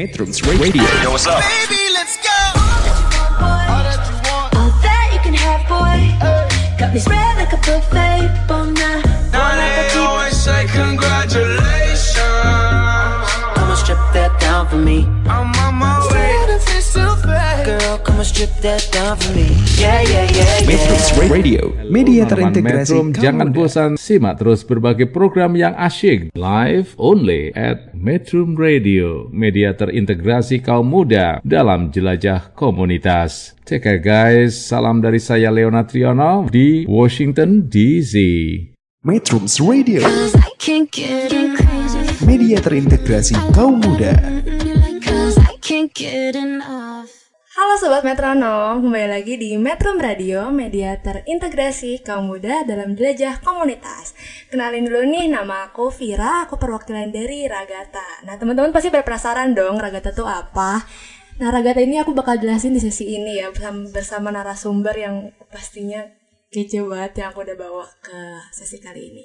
Metrums Radio Yo, what's up? Baby, let's go. All that you can have, boy. Got me spread like a buffet, bon now. Now they always say congratulations. Come and strip that down for me. Strip that down for me. Yeah, yeah, yeah, Metrums. Radio Media terintegrasi Metrum, jangan bosan simak terus berbagai program yang asyik live only at Metrum Radio, media terintegrasi kaum muda dalam jelajah komunitas. Take care guys, salam dari saya Leona Triono di Washington DC. Metrums Radio. Media terintegrasi kaum muda Cause I can't get enough. Halo Sobat Metronom, kembali lagi di Metrum Radio, media terintegrasi kaum muda dalam jelajah komunitas. Kenalin dulu nih, nama aku Vira, aku perwakilan dari Ragata. Nah teman-teman pasti penasaran dong, Ragata itu apa? Nah Ragata ini aku bakal jelasin di sesi ini ya, bersama narasumber yang pastinya kece banget yang aku udah bawa ke sesi kali ini.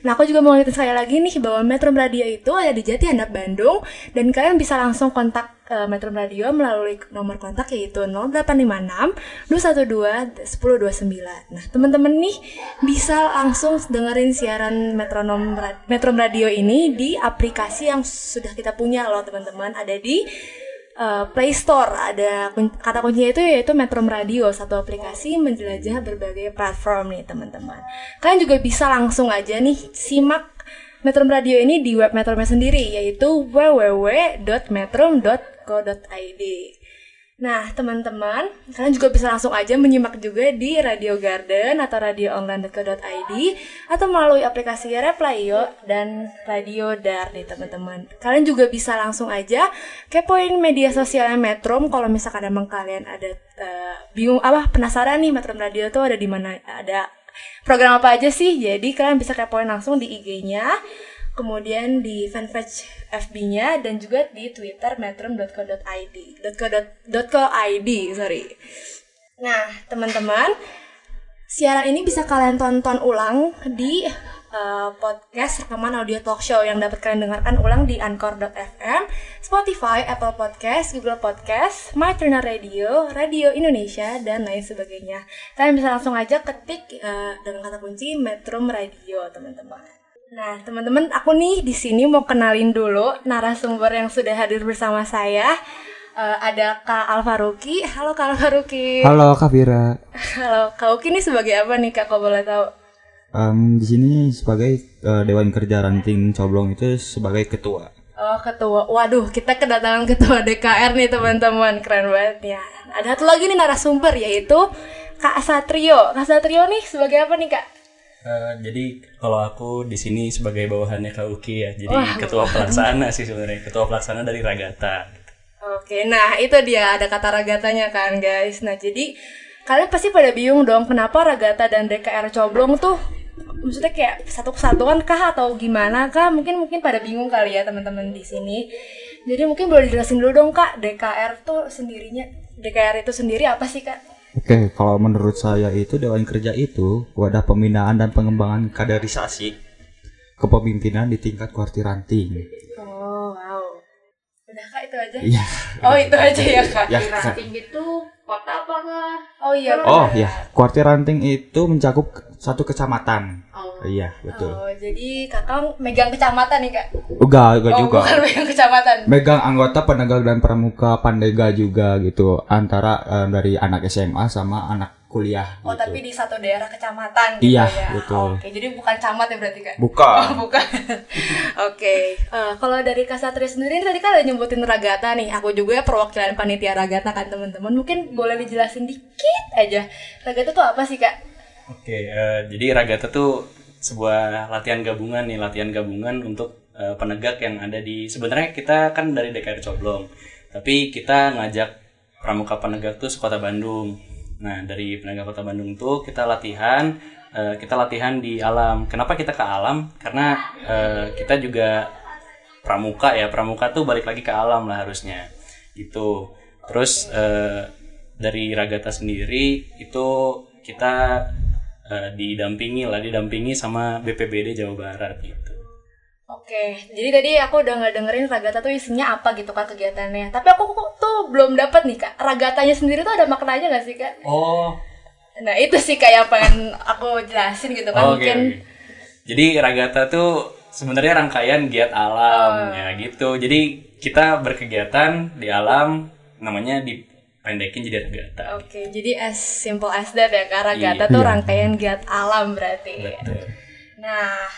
Nah, aku juga mau ngingetin sekali lagi nih bahwa Metro Radio itu ada di Jati Handap Bandung dan kalian bisa langsung kontak eh, Metro Radio melalui nomor kontak yaitu 0856 212 1029. Nah, teman-teman nih bisa langsung dengerin siaran Metronom Metro Radio ini di aplikasi yang sudah kita punya loh, teman-teman. Ada di uh, Play Store. Ada kata kuncinya itu yaitu Metro Radio satu aplikasi menjelajah berbagai platform nih teman-teman. Kalian juga bisa langsung aja nih simak Metro Radio ini di web Metro sendiri yaitu www.metro.co.id Nah, teman-teman, kalian juga bisa langsung aja menyimak juga di Radio Garden atau radioonline.co.id atau melalui aplikasi Replayo dan Radio Dar nih, teman-teman. Kalian juga bisa langsung aja kepoin media sosialnya Metro kalau misalkan emang kalian ada eh, bingung apa penasaran nih Metro Radio tuh ada di mana ada program apa aja sih. Jadi kalian bisa kepoin langsung di IG-nya kemudian di fanpage FB-nya dan juga di Twitter metrum.co.id .co.id sorry. Nah, teman-teman, siaran ini bisa kalian tonton ulang di eh, podcast rekaman audio talk show yang dapat kalian dengarkan ulang di anchor.fm, Spotify, Apple Podcast, Google Podcast, My Turner Radio, Radio Indonesia, dan lain sebagainya. Kalian bisa langsung aja ketik eh, dengan kata kunci Metrum Radio, teman-teman. Nah, teman-teman, aku nih di sini mau kenalin dulu narasumber yang sudah hadir bersama saya. Eh, ada Kak Alfaruki. Halo Kak Alfaruki. Halo Kak Vira, Halo, Kak Uki ini sebagai apa nih Kak, kalau boleh tahu? Em, di sini sebagai eh, Dewan Kerja Ranting Coblong itu sebagai ketua. Oh, ketua. Waduh, kita kedatangan ketua DKR nih teman-teman. Keren banget ya. Ada satu lagi nih narasumber yaitu Kak Satrio. Kak Satrio nih sebagai apa nih Kak? Eh, jadi kalau aku di sini sebagai bawahannya Kak Uki ya, jadi Wah, ketua pelaksana sih sebenarnya, ketua pelaksana dari Ragata. Oke, nah itu dia ada kata ragatanya kan guys. Nah jadi kalian pasti pada bingung dong kenapa ragata dan DKR coblong tuh maksudnya kayak satu kesatuan kah atau gimana kah? Mungkin mungkin pada bingung kali ya teman-teman di sini. Jadi mungkin boleh dijelasin dulu dong kak DKR tuh sendirinya DKR itu sendiri apa sih kak? Oke, kalau menurut saya itu Dewan Kerja itu wadah pembinaan dan pengembangan kaderisasi kepemimpinan di tingkat kuartir ranting. Oh wow. Udah kak itu aja? Iya. Oh itu aja ya kak. Ya, Kak. itu kota apa kak? Oh iya. Oh benar. ya, kuartir ranting itu mencakup satu kecamatan. Oh. Iya, betul. Oh, jadi kakak megang kecamatan nih kak? Enggak, enggak oh, juga. bukan megang kecamatan. Megang anggota penegak dan pramuka Pandega juga gitu antara eh, dari anak SMA sama anak kuliah Oh, gitu. tapi di satu daerah kecamatan gitu Iya, ya. betul. Oke, jadi bukan camat ya berarti kak? Bukan. Oh, bukan. Oke. Eh, kalau dari Kak Satria sendiri tadi kan ada nyebutin Ragata nih. Aku juga ya perwakilan panitia Ragata kan teman-teman. Mungkin boleh dijelasin dikit aja. Ragata tuh apa sih kak? Oke, eh, jadi Ragata tuh sebuah latihan gabungan nih, latihan gabungan untuk eh, penegak yang ada di sebenarnya kita kan dari DKR Coblong, tapi kita ngajak pramuka penegak tuh sekota Bandung. Nah, dari penegak kota Bandung tuh kita latihan, eh, kita latihan di alam. Kenapa kita ke alam? Karena eh, kita juga pramuka ya, pramuka tuh balik lagi ke alam lah harusnya, gitu. Terus eh, dari Ragata sendiri itu kita eh, didampingi lah didampingi sama BPBD Jawa Barat gitu Oke, jadi tadi aku udah nggak dengerin Ragata tuh isinya apa gitu kan kegiatannya. Tapi aku kok tuh belum dapat nih kak. Ragatanya sendiri tuh ada maknanya nggak sih kak? Oh, Nah itu sih kak yang pengen aku jelasin gitu kan. oke. Mungkin oke. Jadi ragata tuh sebenarnya rangkaian giat alam Oh. ya gitu. Jadi kita berkegiatan di alam namanya dipendekin jadi ragata. Oke, jadi as simple as that ya kak. Ragata Iya. tuh Iya. rangkaian giat alam berarti. Betul. Nah,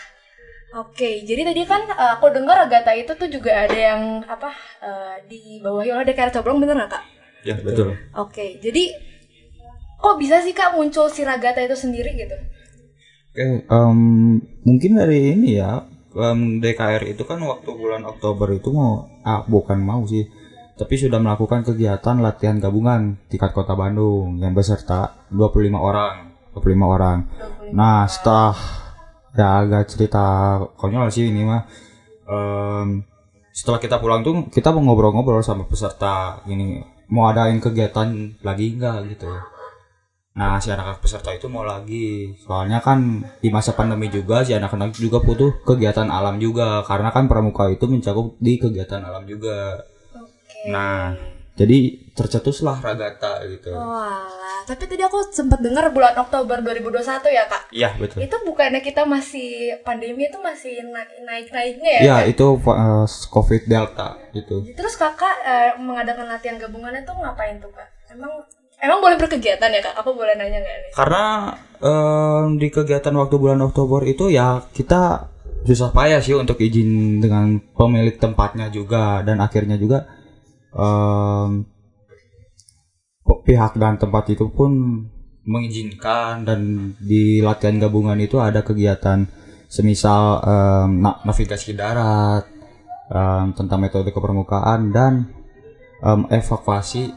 oke. Jadi tadi kan eh, aku dengar Ragata itu tuh juga ada yang apa eh, dibawahi oleh DKR Coblong bener nggak kak? Ya betul. Oke, jadi kok bisa sih kak muncul si Ragata itu sendiri gitu? Oke, em, mungkin dari ini ya, em, DKR itu kan waktu bulan Oktober itu mau, ah bukan mau sih, tapi sudah melakukan kegiatan latihan gabungan tingkat kota Bandung yang beserta 25 orang, 25 orang. Nah, setelah ya agak cerita konyol sih ini mah, em, setelah kita pulang tuh kita mau ngobrol-ngobrol sama peserta ini mau adain kegiatan lagi enggak gitu. Nah, si anak-anak peserta itu mau lagi. Soalnya kan di masa pandemi juga si anak-anak juga butuh kegiatan alam juga karena kan pramuka itu mencakup di kegiatan alam juga. Nah, jadi tercetuslah ragata gitu. Walah, tapi tadi aku sempat dengar bulan Oktober 2021 ya kak. Iya, betul. Itu bukannya kita masih pandemi itu masih naik naik naiknya ya? Ya, Kak? itu uh, COVID Delta gitu. Terus kakak eh, mengadakan latihan gabungannya tuh ngapain tuh kak? Emang emang boleh berkegiatan ya kak? Aku boleh nanya nggak nih? Karena em, di kegiatan waktu bulan Oktober itu ya kita susah payah sih untuk izin dengan pemilik tempatnya juga dan akhirnya juga em, pihak dan tempat itu pun mengizinkan dan di latihan gabungan itu ada kegiatan semisal em, na- navigasi darat em, tentang metode kepermukaan dan em, evakuasi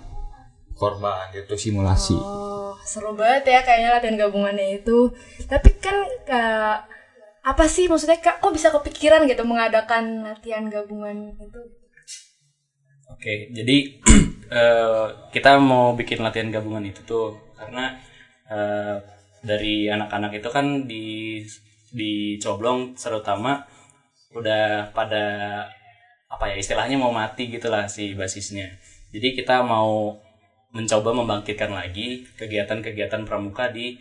korban gitu simulasi. Oh, seru banget ya kayaknya latihan gabungannya itu. Tapi kan kak, apa sih maksudnya kak? Kok bisa kepikiran gitu mengadakan latihan gabungan itu? Oke, jadi eh, kita mau bikin latihan gabungan itu tuh karena eh, dari anak-anak itu kan di di Coblong terutama udah pada apa ya istilahnya mau mati gitulah si basisnya. Jadi kita mau mencoba membangkitkan lagi kegiatan-kegiatan pramuka di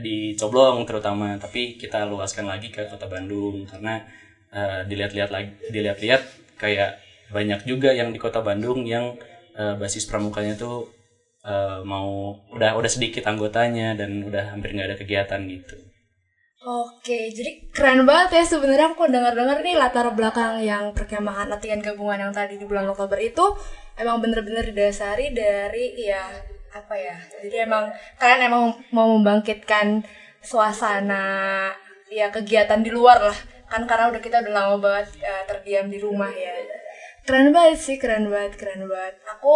di Coblong terutama, tapi kita luaskan lagi ke Kota Bandung karena eh, dilihat-lihat lagi dilihat-lihat kayak banyak juga yang di Kota Bandung yang eh, basis pramukanya tuh eh, mau udah udah sedikit anggotanya dan udah hampir nggak ada kegiatan gitu. Oke, jadi keren banget ya sebenarnya aku dengar-dengar nih latar belakang yang perkemahan latihan gabungan yang tadi di bulan Oktober itu emang bener-bener didasari dari ya apa ya? Jadi emang kalian emang mau membangkitkan suasana ya kegiatan di luar lah kan karena udah kita udah lama banget eh, terdiam di rumah ya. Keren banget sih, keren banget, keren banget. Aku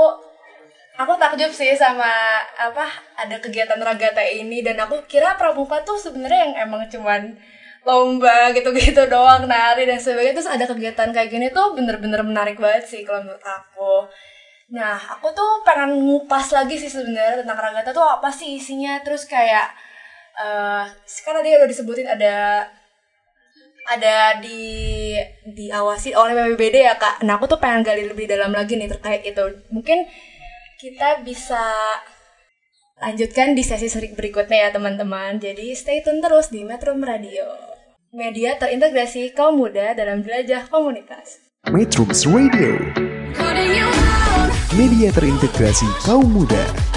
aku takjub sih sama apa ada kegiatan ragata ini. Dan aku kira pramuka tuh sebenarnya yang emang cuman lomba gitu-gitu doang nari dan sebagainya. Terus ada kegiatan kayak gini tuh bener-bener menarik banget sih kalau menurut aku. Nah aku tuh pengen ngupas lagi sih sebenarnya tentang ragata tuh apa sih isinya. Terus kayak eh kan tadi udah disebutin ada ada di diawasi oleh PBBD ya kak. Nah aku tuh pengen gali lebih dalam lagi nih terkait itu. Mungkin kita bisa lanjutkan di sesi seri berikutnya ya teman-teman. Jadi stay tune terus di Metro Radio. Media terintegrasi kaum muda dalam jelajah komunitas. Metrums Radio, media terintegrasi kaum muda.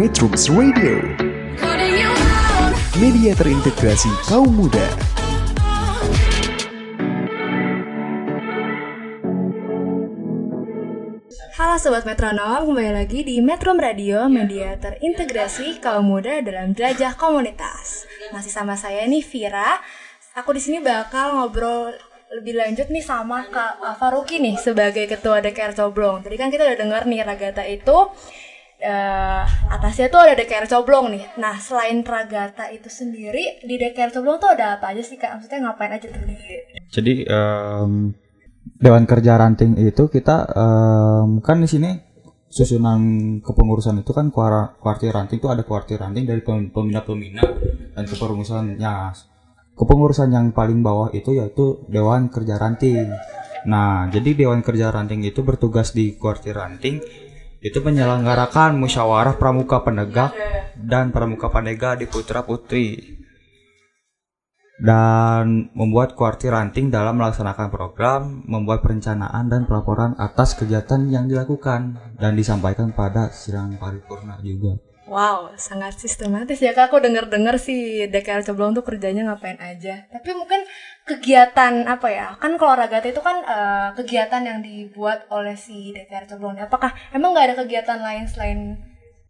Metrums Radio, media terintegrasi kaum muda. Halo Sobat Metronom, kembali lagi di Metro Radio, media terintegrasi kaum muda dalam jelajah komunitas. Masih sama saya nih Vira. Aku di sini bakal ngobrol lebih lanjut nih sama Kak uh, Faruki nih sebagai ketua DKR Coblong. Tadi kan kita udah dengar nih Ragata itu eh, atasnya tuh ada DKR Coblong nih. Nah, selain Ragata itu sendiri di DKR Coblong tuh ada apa aja sih Kak? Maksudnya ngapain aja tuh di Jadi em, Dewan Kerja Ranting itu kita em, kan di sini susunan kepengurusan itu kan kuartir ranting itu ada kuartir ranting dari pem- pembina-pembina dan kepengurusannya kepengurusan yang paling bawah itu yaitu Dewan Kerja Ranting. Nah, jadi Dewan Kerja Ranting itu bertugas di kuartir ranting itu menyelenggarakan musyawarah pramuka penegak dan pramuka penegak di putra putri dan membuat kuartir ranting dalam melaksanakan program, membuat perencanaan dan pelaporan atas kegiatan yang dilakukan dan disampaikan pada sidang paripurna juga. Wow, sangat sistematis ya kak. Aku denger-dengar sih DKR Coblong tuh kerjanya ngapain aja. Tapi mungkin kegiatan apa ya? Kan kalau Ragata itu kan eh, kegiatan yang dibuat oleh si DKR Coblong. Apakah emang nggak ada kegiatan lain selain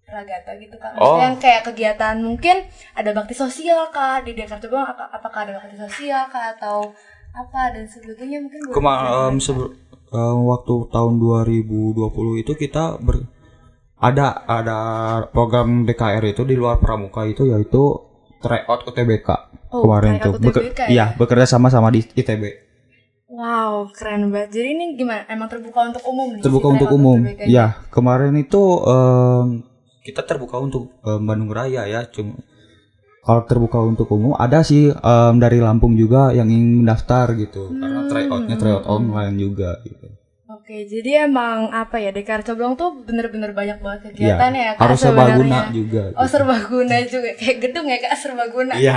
Ragata gitu? Maksudnya Oh. yang kayak kegiatan mungkin ada bakti sosial kak di DKR Coblong? Ap- Apakah ada bakti sosial kak atau apa dan sebagainya mungkin? boleh Kema diceritain, em, Kak. sebe- em, waktu tahun 2020 itu kita ber ada ada program DKR itu di luar pramuka itu yaitu tryout UTBK Oh, kemarin tuh. Beker- ya? Iya, bekerja sama sama di ITB. Wow, keren banget. Jadi ini gimana? Emang terbuka untuk umum nih? terbuka untuk umum. Ya, kemarin itu em, kita terbuka untuk em, Bandung Raya ya. Cuma kalau terbuka untuk umum ada sih em, dari Lampung juga yang ingin mendaftar gitu. Karena tryoutnya tryout online juga gitu. Oke, jadi emang apa ya DKR Coblong tuh bener-bener banyak banget kegiatan ya, Kak, harus serbaguna juga. Oh gitu. serbaguna juga kayak gedung ya kak serbaguna. Iya.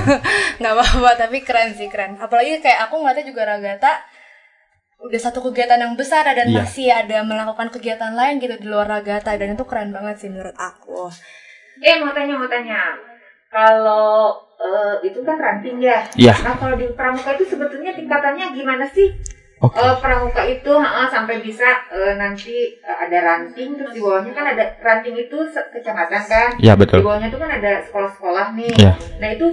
Nggak apa-apa tapi keren sih keren. Apalagi kayak aku ngeliatnya juga Ragata udah satu kegiatan yang besar dan Iya. masih ada melakukan kegiatan lain gitu di luar Ragata dan itu keren banget sih menurut aku. Eh mau tanya mau tanya. Kalau eh, itu kan ranting ya. Iya. Nah kalau di pramuka itu sebetulnya tingkatannya gimana sih? Oke. Eh, pramuka itu ha, sampai bisa eh, nanti eh, ada ranting terus di bawahnya kan ada ranting itu kecamatan kan. Iya, Di betul. bawahnya tuh kan ada sekolah-sekolah nih. Iya. Nah itu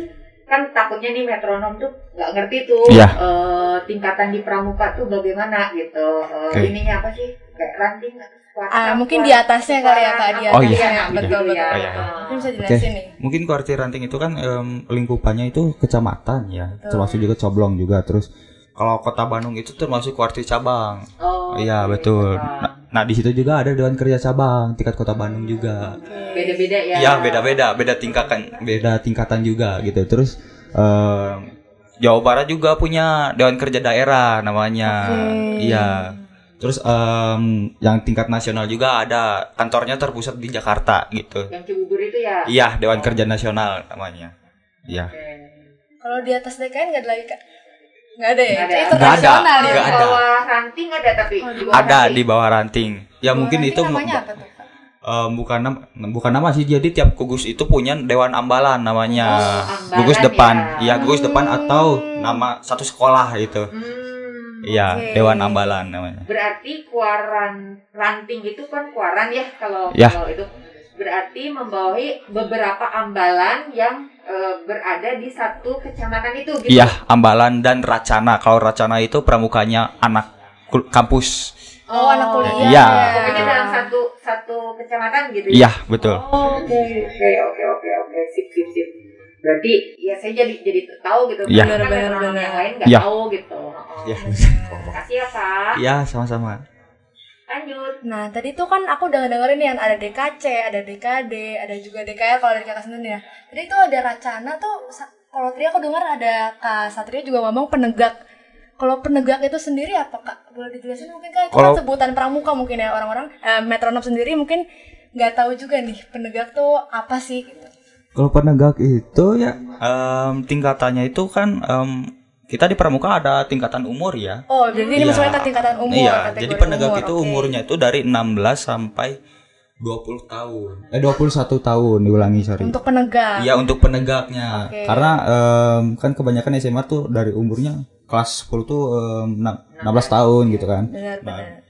kan takutnya nih metronom tuh nggak ngerti tuh Iya. eh, tingkatan di pramuka tuh bagaimana gitu. Eh, Oke. Ininya apa sih? Kayak ranting Ah, mungkin di atasnya kali ya, Kak, di Oh, iya. gitu betul betul. ya. Oh, iya. Mungkin bisa Oke, jelasin nih. mungkin kuartir ranting itu kan em, lingkupannya itu kecamatan ya, termasuk juga Coblong juga. Terus kalau kota Bandung itu termasuk kuartir cabang. Oh, Iya oke, betul. Nah, nah, di situ juga ada dewan kerja cabang tingkat kota Bandung juga. beda-beda ya. Iya beda-beda, beda tingkatan, beda tingkatan juga gitu. Terus em, Jawa Barat juga punya dewan kerja daerah namanya. Oke. Iya. Terus em, yang tingkat nasional juga ada kantornya terpusat di Jakarta gitu. Yang Cibubur itu ya. Iya, Dewan Kerja Nasional namanya. Iya. Kalau di atas DKN nggak ada lagi kak? Nggak ada ya? Nggak ada. Itu Nggak ada, ya? Di ada. bawah ranting ada tapi Oh, di bawah Ada ranting. di bawah ranting. Ya mungkin Nanti itu namanya apa tuh em, bukan nama bukan nama sih. Jadi tiap gugus itu punya Dewan Ambalan namanya. Oh, ambalan gugus depan. ya. Iya, gugus depan atau nama satu sekolah gitu. Hmm, Iya, Oke. Dewan Ambalan namanya. Berarti kuaran ranting itu kan kuaran ya kalau Ya. kalau itu berarti membawahi beberapa ambalan yang eh, berada di satu kecamatan itu gitu. Iya, Ambalan dan Racana. Kalau Racana itu pramukanya anak kampus. Oh, anak kuliah. Iya. Pokoknya dalam satu satu kecamatan gitu. Iya, betul. Oh, Oke, oke, oke, oke, oke, sip, sip, sip. Berarti ya saya jadi jadi tahu gitu. Iya. Kan benar, yang lain nggak Iya. tahu gitu. Oh. Iya. Makasih ya Pak. Iya, sama-sama. Lanjut. Nah, tadi tuh kan aku udah dengerin nih ada DKC, ada DKD, ada juga DKR kalau dari kakak sendiri ya. Tadi tuh ada Racana tuh, kalau tadi aku dengar ada Kak Satria juga ngomong penegak. Kalau penegak itu sendiri apa kak? Boleh dijelasin mungkin kak? Itu Kalau- kan sebutan pramuka mungkin ya orang-orang eh, metronom sendiri mungkin nggak tahu juga nih penegak tuh apa sih? Gitu. Kalau penegak itu ya em, tingkatannya itu kan em, kita di pramuka ada tingkatan umur ya. Oh, jadi ini Iya. maksudnya tingkatan umur. Iya, jadi penegak umur, itu oke. umurnya itu dari 16 sampai 20 tahun. Eh 21 tahun diulangi sorry. Untuk penegak. Iya untuk penegaknya. Oke. Karena em, kan kebanyakan SMA tuh dari umurnya kelas 10 tuh enam- 16 tahun gitu kan. Benar Nah, benar.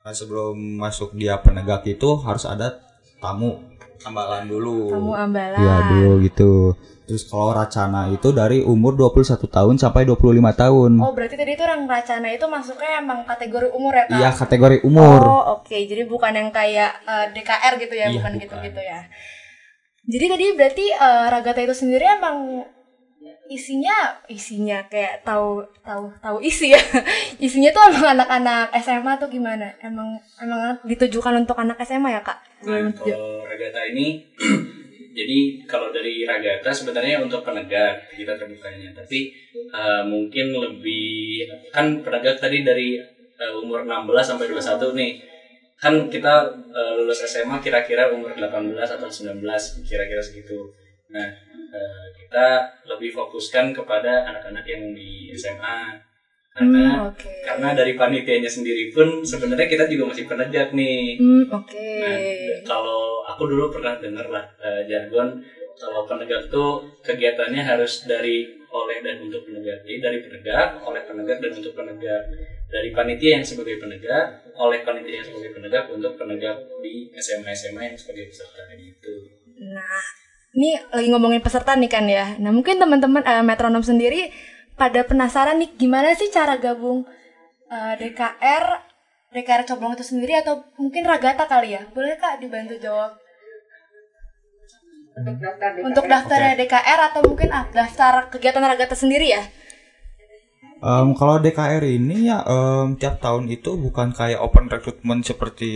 nah, sebelum masuk dia penegak itu harus ada tamu ambalan dulu. Kamu ambalan. Iya dulu gitu. Terus kalau Racana itu dari umur 21 tahun sampai 25 tahun. Oh berarti tadi itu orang racana itu masuknya emang kategori umur ya kak? Iya kategori umur. Oh oke, jadi bukan yang kayak eh, DKR gitu ya, Iya, bukan gitu-gitu ya. Jadi tadi berarti eh, Ragata itu sendiri emang isinya isinya kayak tahu tahu tahu isi ya. isinya tuh emang anak-anak SMA tuh gimana? Emang emang ditujukan untuk anak SMA ya kak? Nah, kalau Ragata ini jadi kalau dari Ragata sebenarnya untuk penegak kita terbukanya, tapi eh, mungkin lebih kan penegak tadi dari eh, umur 16 sampai 21 nih. Kan kita eh, lulus SMA kira-kira umur 18 atau 19 kira-kira segitu. Nah, eh, kita lebih fokuskan kepada anak-anak yang di SMA karena Hmm, oke. karena dari panitianya sendiri pun sebenarnya kita juga masih penegak nih. Hmm, oke. Nah, kalau aku dulu pernah dengar lah eh, jargon kalau penegak tuh kegiatannya harus dari oleh dan untuk penegak. Jadi dari penegak, oleh penegak dan untuk penegak. Dari panitia yang sebagai penegak, oleh panitia yang sebagai penegak untuk penegak di SMA SMA yang sebagai peserta gitu. Nah, ini lagi ngomongin peserta nih kan ya. Nah, mungkin teman-teman eh, metronom sendiri pada penasaran nih gimana sih cara gabung eh, DKR DKR Coblong itu sendiri atau mungkin Ragata kali ya? Boleh Kak dibantu jawab? Untuk daftar DKR. Untuk daftarnya DKR atau mungkin ah, daftar kegiatan Ragata sendiri ya? Em, kalau DKR ini ya em, tiap tahun itu bukan kayak open recruitment seperti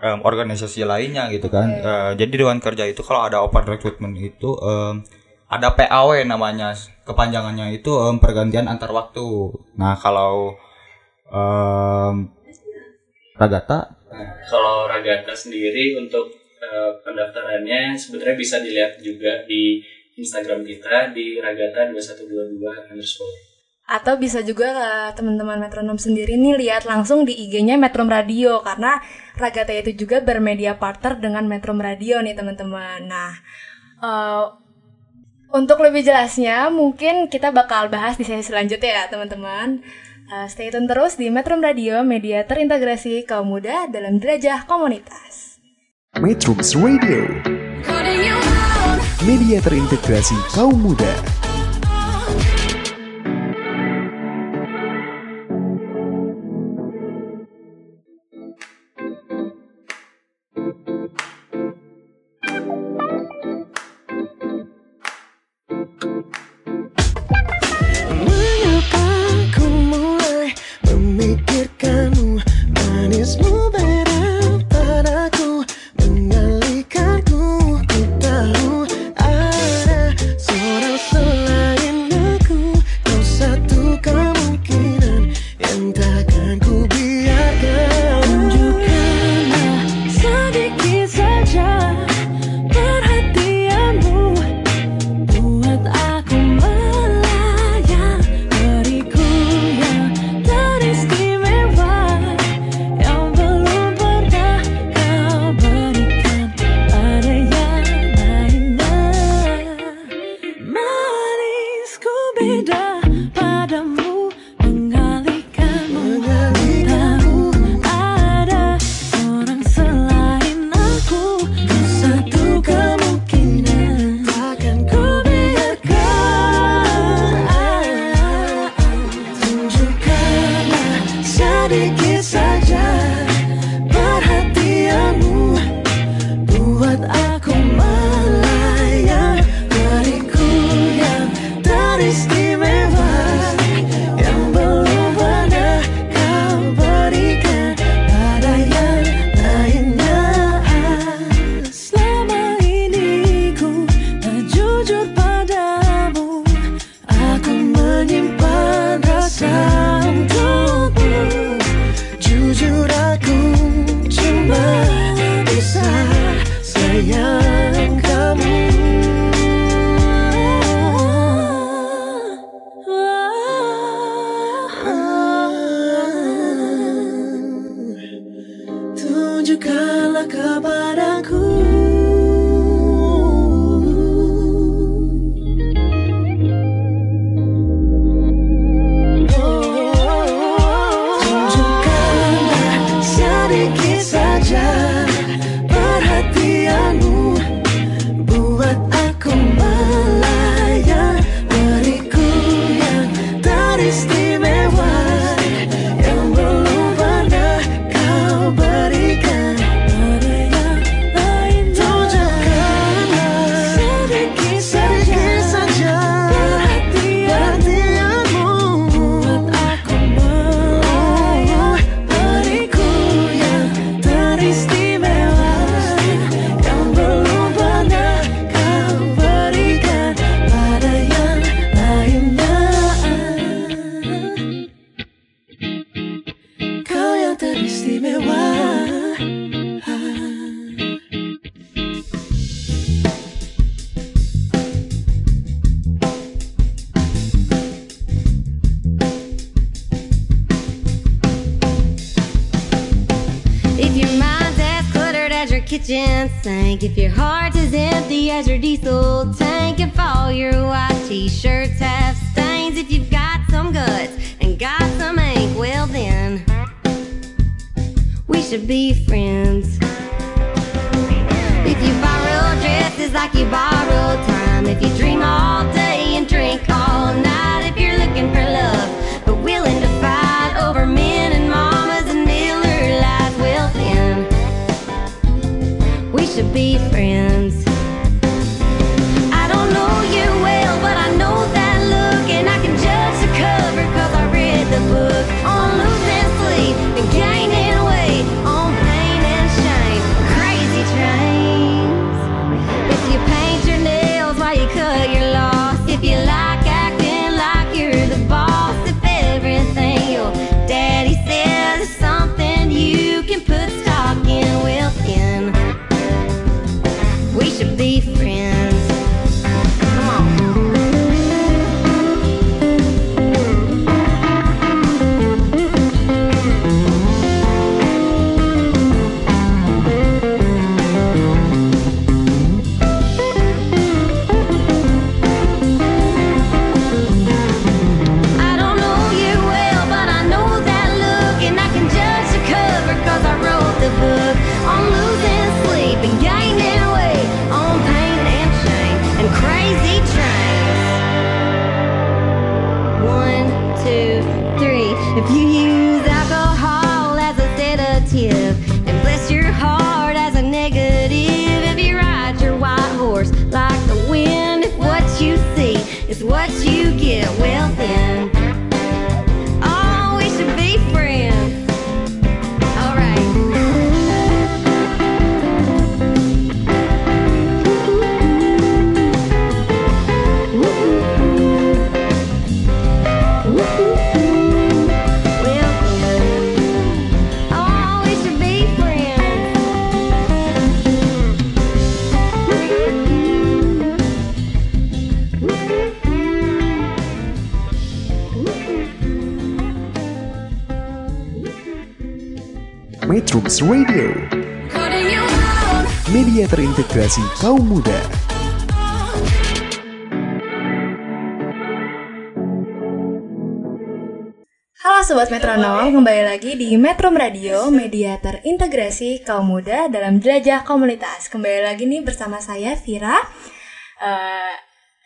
em, organisasi lainnya gitu kan. Eh, jadi Dewan Kerja itu kalau ada open recruitment itu em, ada PAW namanya. Kepanjangannya itu em, pergantian antar waktu. Nah, kalau em, Ragata kalau Ragata sendiri untuk eh, pendaftarannya sebenarnya bisa dilihat juga di Instagram kita di Ragata 2122 underscore. Atau bisa juga teman-teman metronom sendiri nih lihat langsung di IG-nya Metrom Radio karena Ragata itu juga bermedia partner dengan Metrom Radio nih teman-teman. Nah, eh, untuk lebih jelasnya mungkin kita bakal bahas di sesi selanjutnya ya teman-teman. Eh, stay tune terus di Metrom Radio, media terintegrasi kaum muda dalam jelajah komunitas. Metrums Radio Media terintegrasi kaum muda kaum muda. Halo Sobat Metronom, kembali lagi di Metro Radio, media terintegrasi kaum muda dalam jelajah komunitas. Kembali lagi nih bersama saya, Vira, uh,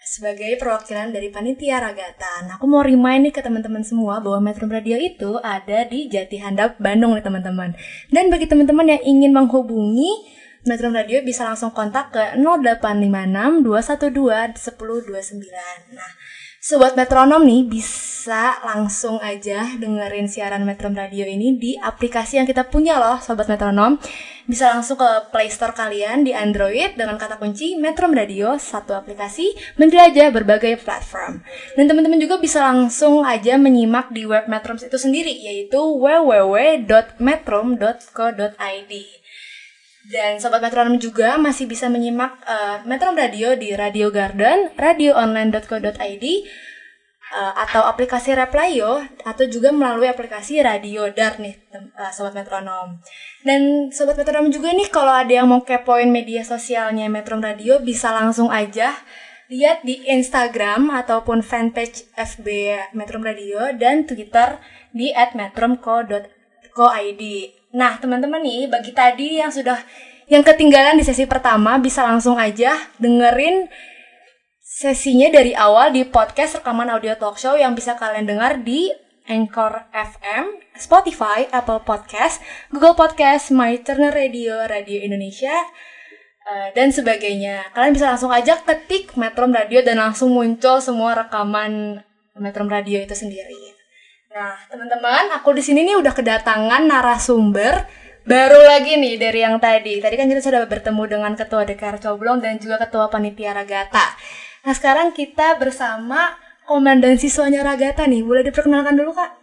sebagai perwakilan dari Panitia ragatan nah, aku mau remind nih ke teman-teman semua bahwa Metro Radio itu ada di Jati Handap, Bandung nih teman-teman. Dan bagi teman-teman yang ingin menghubungi Metro Radio bisa langsung kontak ke 0856 212 1029. Nah, Sobat metronom nih bisa langsung aja dengerin siaran Metro Radio ini di aplikasi yang kita punya loh Sobat Metronom. Bisa langsung ke Play Store kalian di Android dengan kata kunci Metro Radio Satu aplikasi menjelajah berbagai platform. Dan teman-teman juga bisa langsung aja menyimak di web Metroms itu sendiri Yaitu www.metrom.co.id dan Sobat Metronom juga masih bisa menyimak eh, uh, Metronom Radio di Radio Garden, radioonline.co.id, uh, eh, atau aplikasi Replyo, atau juga melalui aplikasi Radio Dar nih, uh, Sobat Metronom. Dan Sobat Metronom juga nih, kalau ada yang mau kepoin media sosialnya Metronom Radio, bisa langsung aja lihat di Instagram ataupun fanpage FB metronom Radio dan Twitter di @metronom.co.id Nah, teman-teman nih bagi tadi yang sudah yang ketinggalan di sesi pertama bisa langsung aja dengerin sesinya dari awal di podcast rekaman audio talk show yang bisa kalian dengar di Anchor FM, Spotify, Apple Podcast, Google Podcast, My Turner Radio, Radio Indonesia, eh, dan sebagainya. Kalian bisa langsung aja ketik Metro Radio dan langsung muncul semua rekaman Metro Radio itu sendiri. Nah, teman-teman, aku di sini nih udah kedatangan narasumber baru lagi nih dari yang tadi. Tadi kan kita sudah bertemu dengan Ketua DKR Coblong dan juga Ketua Panitia Ragata. Nah, sekarang kita bersama Komandan siswanya Ragata nih. Boleh diperkenalkan dulu, Kak?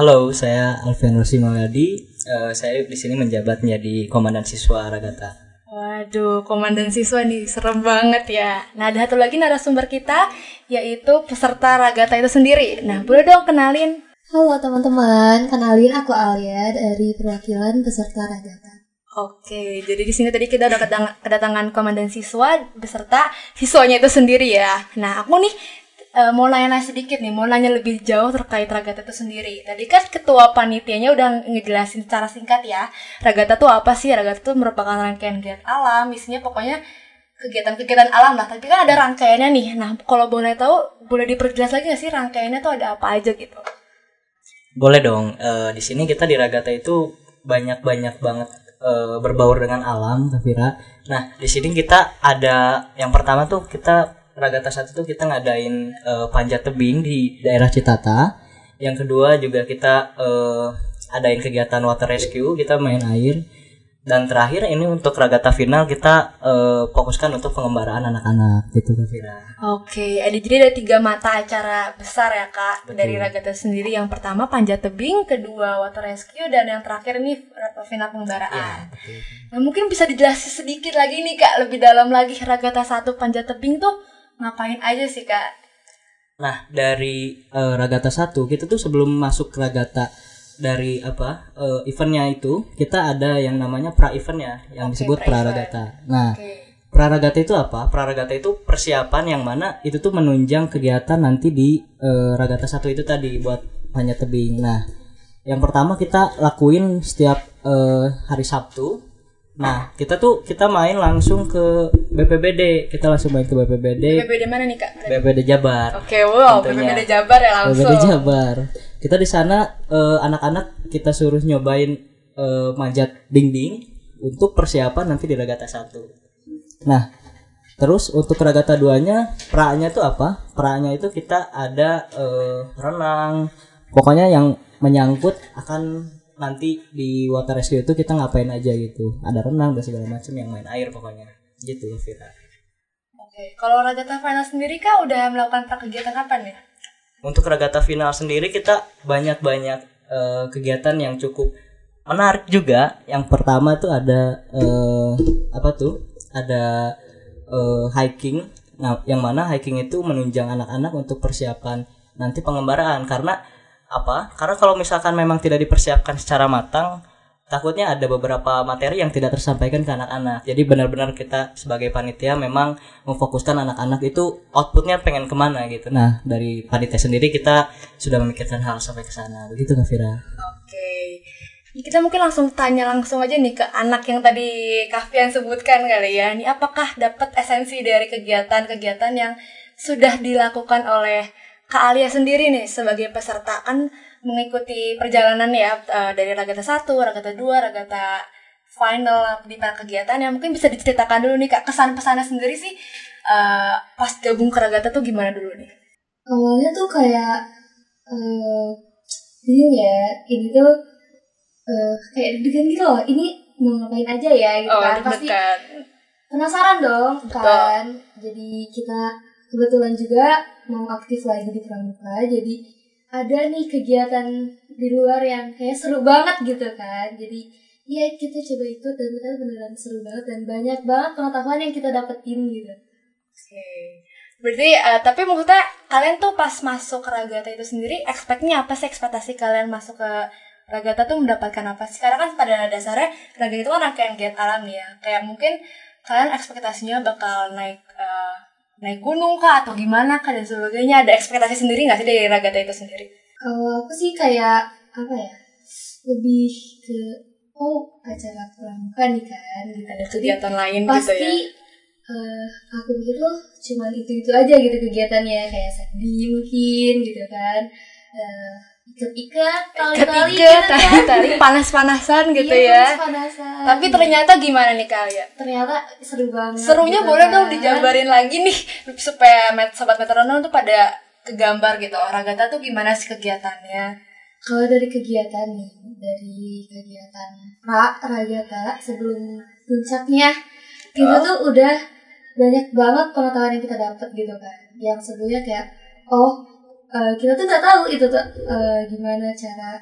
Halo, saya Alfian Rusimawadi. Eh, saya di sini menjabat menjadi Komandan Siswa Ragata. Waduh, komandan siswa nih, serem banget ya. Nah, ada satu lagi narasumber kita, yaitu peserta Ragata itu sendiri. Nah, boleh dong kenalin. Halo teman-teman, kenalin aku Alia dari perwakilan peserta Ragata. Oke, jadi di sini tadi kita udah kedatangan komandan siswa beserta siswanya itu sendiri ya. Nah, aku nih eh, mau nanya-nanya sedikit nih, mau nanya lebih jauh terkait Ragata itu sendiri. Tadi kan ketua panitianya udah ngejelasin secara singkat ya. Ragata tuh apa sih? Ragata tuh merupakan rangkaian kegiatan alam, isinya pokoknya kegiatan-kegiatan alam lah. Tapi kan ada rangkaiannya nih. Nah, kalau boleh tahu, boleh diperjelas lagi nggak sih rangkaiannya tuh ada apa aja gitu? Boleh dong. eh, di sini kita di Ragata itu banyak-banyak banget eh, berbaur dengan alam, Kavira. Nah, di sini kita ada yang pertama tuh kita Ragata satu tuh kita ngadain eh, panjat tebing di daerah Citata. Yang kedua juga kita eh, adain kegiatan water rescue, kita main air. Dan terakhir ini untuk Ragata final kita eh, fokuskan untuk pengembaraan anak-anak gitu Kavira. Oke, ada jadi ada tiga mata acara besar ya kak dari Ragata sendiri. Yang pertama panjat tebing, kedua water rescue, dan yang terakhir ini eh, final pengembaraan. Nah mungkin bisa dijelasin sedikit lagi nih kak, lebih dalam lagi Ragata satu panjat tebing tuh ngapain aja sih kak? Nah, dari eh, Ragata 1 kita tuh sebelum masuk ke Ragata dari apa eh, eventnya itu kita ada yang namanya pra eventnya yang disebut pra Ragata. Nah, pra Ragata itu apa? Pra Ragata itu persiapan yang mana itu tuh menunjang kegiatan nanti di eh, Ragata 1 itu tadi buat panjat tebing. Nah, yang pertama kita lakuin setiap eh, hari Sabtu. Nah, kita tuh kita main langsung ke BPBD. Kita langsung main ke BPBD. BPBD mana nih kak? BPBD Jabar. Oke, wow, Tentunya. BPBD Jabar ya langsung. BPBD Jabar. Kita di sana eh, anak-anak kita suruh nyobain eh, manjat dinding untuk persiapan nanti di Ragata 1. Nah, terus untuk Ragata 2-nya, pra-nya itu apa? Pra-nya itu kita ada eh, renang. Pokoknya yang menyangkut akan nanti di water rescue itu kita ngapain aja gitu. Ada renang dan segala macam yang main air pokoknya. Gitu Vira. Oke, kalau Ragata final sendiri kak udah melakukan kegiatan apa nih? Untuk Ragata final sendiri kita banyak-banyak eh, kegiatan yang cukup menarik juga. Yang pertama tuh ada eh, apa tuh? Ada eh, hiking. Nah, yang mana hiking itu menunjang anak-anak untuk persiapan nanti pengembaraan karena apa? Karena kalau misalkan memang tidak dipersiapkan secara matang, takutnya ada beberapa materi yang tidak tersampaikan ke anak-anak. Jadi benar-benar kita sebagai panitia memang memfokuskan anak-anak itu outputnya pengen ke mana gitu. Nah dari panitia sendiri kita sudah memikirkan hal sampai ke sana. Begitu Kak Fira. Oke. Kita mungkin langsung tanya langsung aja nih ke anak yang tadi Kafian sebutkan kali ya. Ini apakah dapat esensi dari kegiatan-kegiatan yang sudah dilakukan oleh Kak Alia sendiri nih sebagai peserta kan mengikuti perjalanan ya eh, dari Ragata 1, Ragata 2, Ragata final di para kegiatan yang mungkin bisa diceritakan dulu nih Kak kesan pesannya sendiri sih eh, pas gabung ke Ragata tuh gimana dulu nih? Awalnya tuh kayak eh bingung ya, ini tuh eh kayak deg-degan gitu loh. Ini mau ngapain aja ya gitu Oh, kan. Pasti penasaran dong Betul. kan. Jadi kita kebetulan juga mau aktif lagi di Pramuka. Jadi ada nih kegiatan di luar yang kayak seru banget gitu kan. Jadi ya kita coba ikut dan ternyata beneran seru banget dan banyak banget pengetahuan yang kita dapetin gitu. Oke. Berarti eh, tapi maksudnya kalian tuh pas masuk ke Ragata itu sendiri expect-nya apa sih ekspektasi kalian masuk ke Ragata tuh mendapatkan apa sih? Karena kan pada dasarnya Ragata itu kan rangkaian giat alam ya. Kayak mungkin kalian ekspektasinya bakal naik eh, naik gunung kah atau gimana kah dan sebagainya. Ada ekspektasi sendiri nggak sih dari Ragata itu sendiri? Kalau aku sih kayak apa ya? Lebih ke oh acara pramuka nih kan gitu. Ada Jadi kegiatan lain pasti gitu ya. eh, aku pikir tuh cuman itu-itu aja gitu kegiatannya kayak sandi mungkin gitu kan. Eh, ikat-ikat tali-tali Ketiga gitu kan. tali-tali panas-panasan gitu Iya, ya. panas-panasan. Tapi ternyata gimana nih kalian? ternyata seru banget. Serunya gitu boleh kan. dong dijabarin lagi nih supaya met, sobat metronom tuh pada kegambar gitu. Ragata tuh gimana sih kegiatannya? Kalau dari kegiatan nih, dari kegiatan Ra, Ragata sebelum puncaknya, kita Oh. tuh udah banyak banget pengetahuan yang kita dapat gitu kan. Yang sebelumnya kayak, oh eh, kita tuh nggak tahu itu tuh eh, gimana cara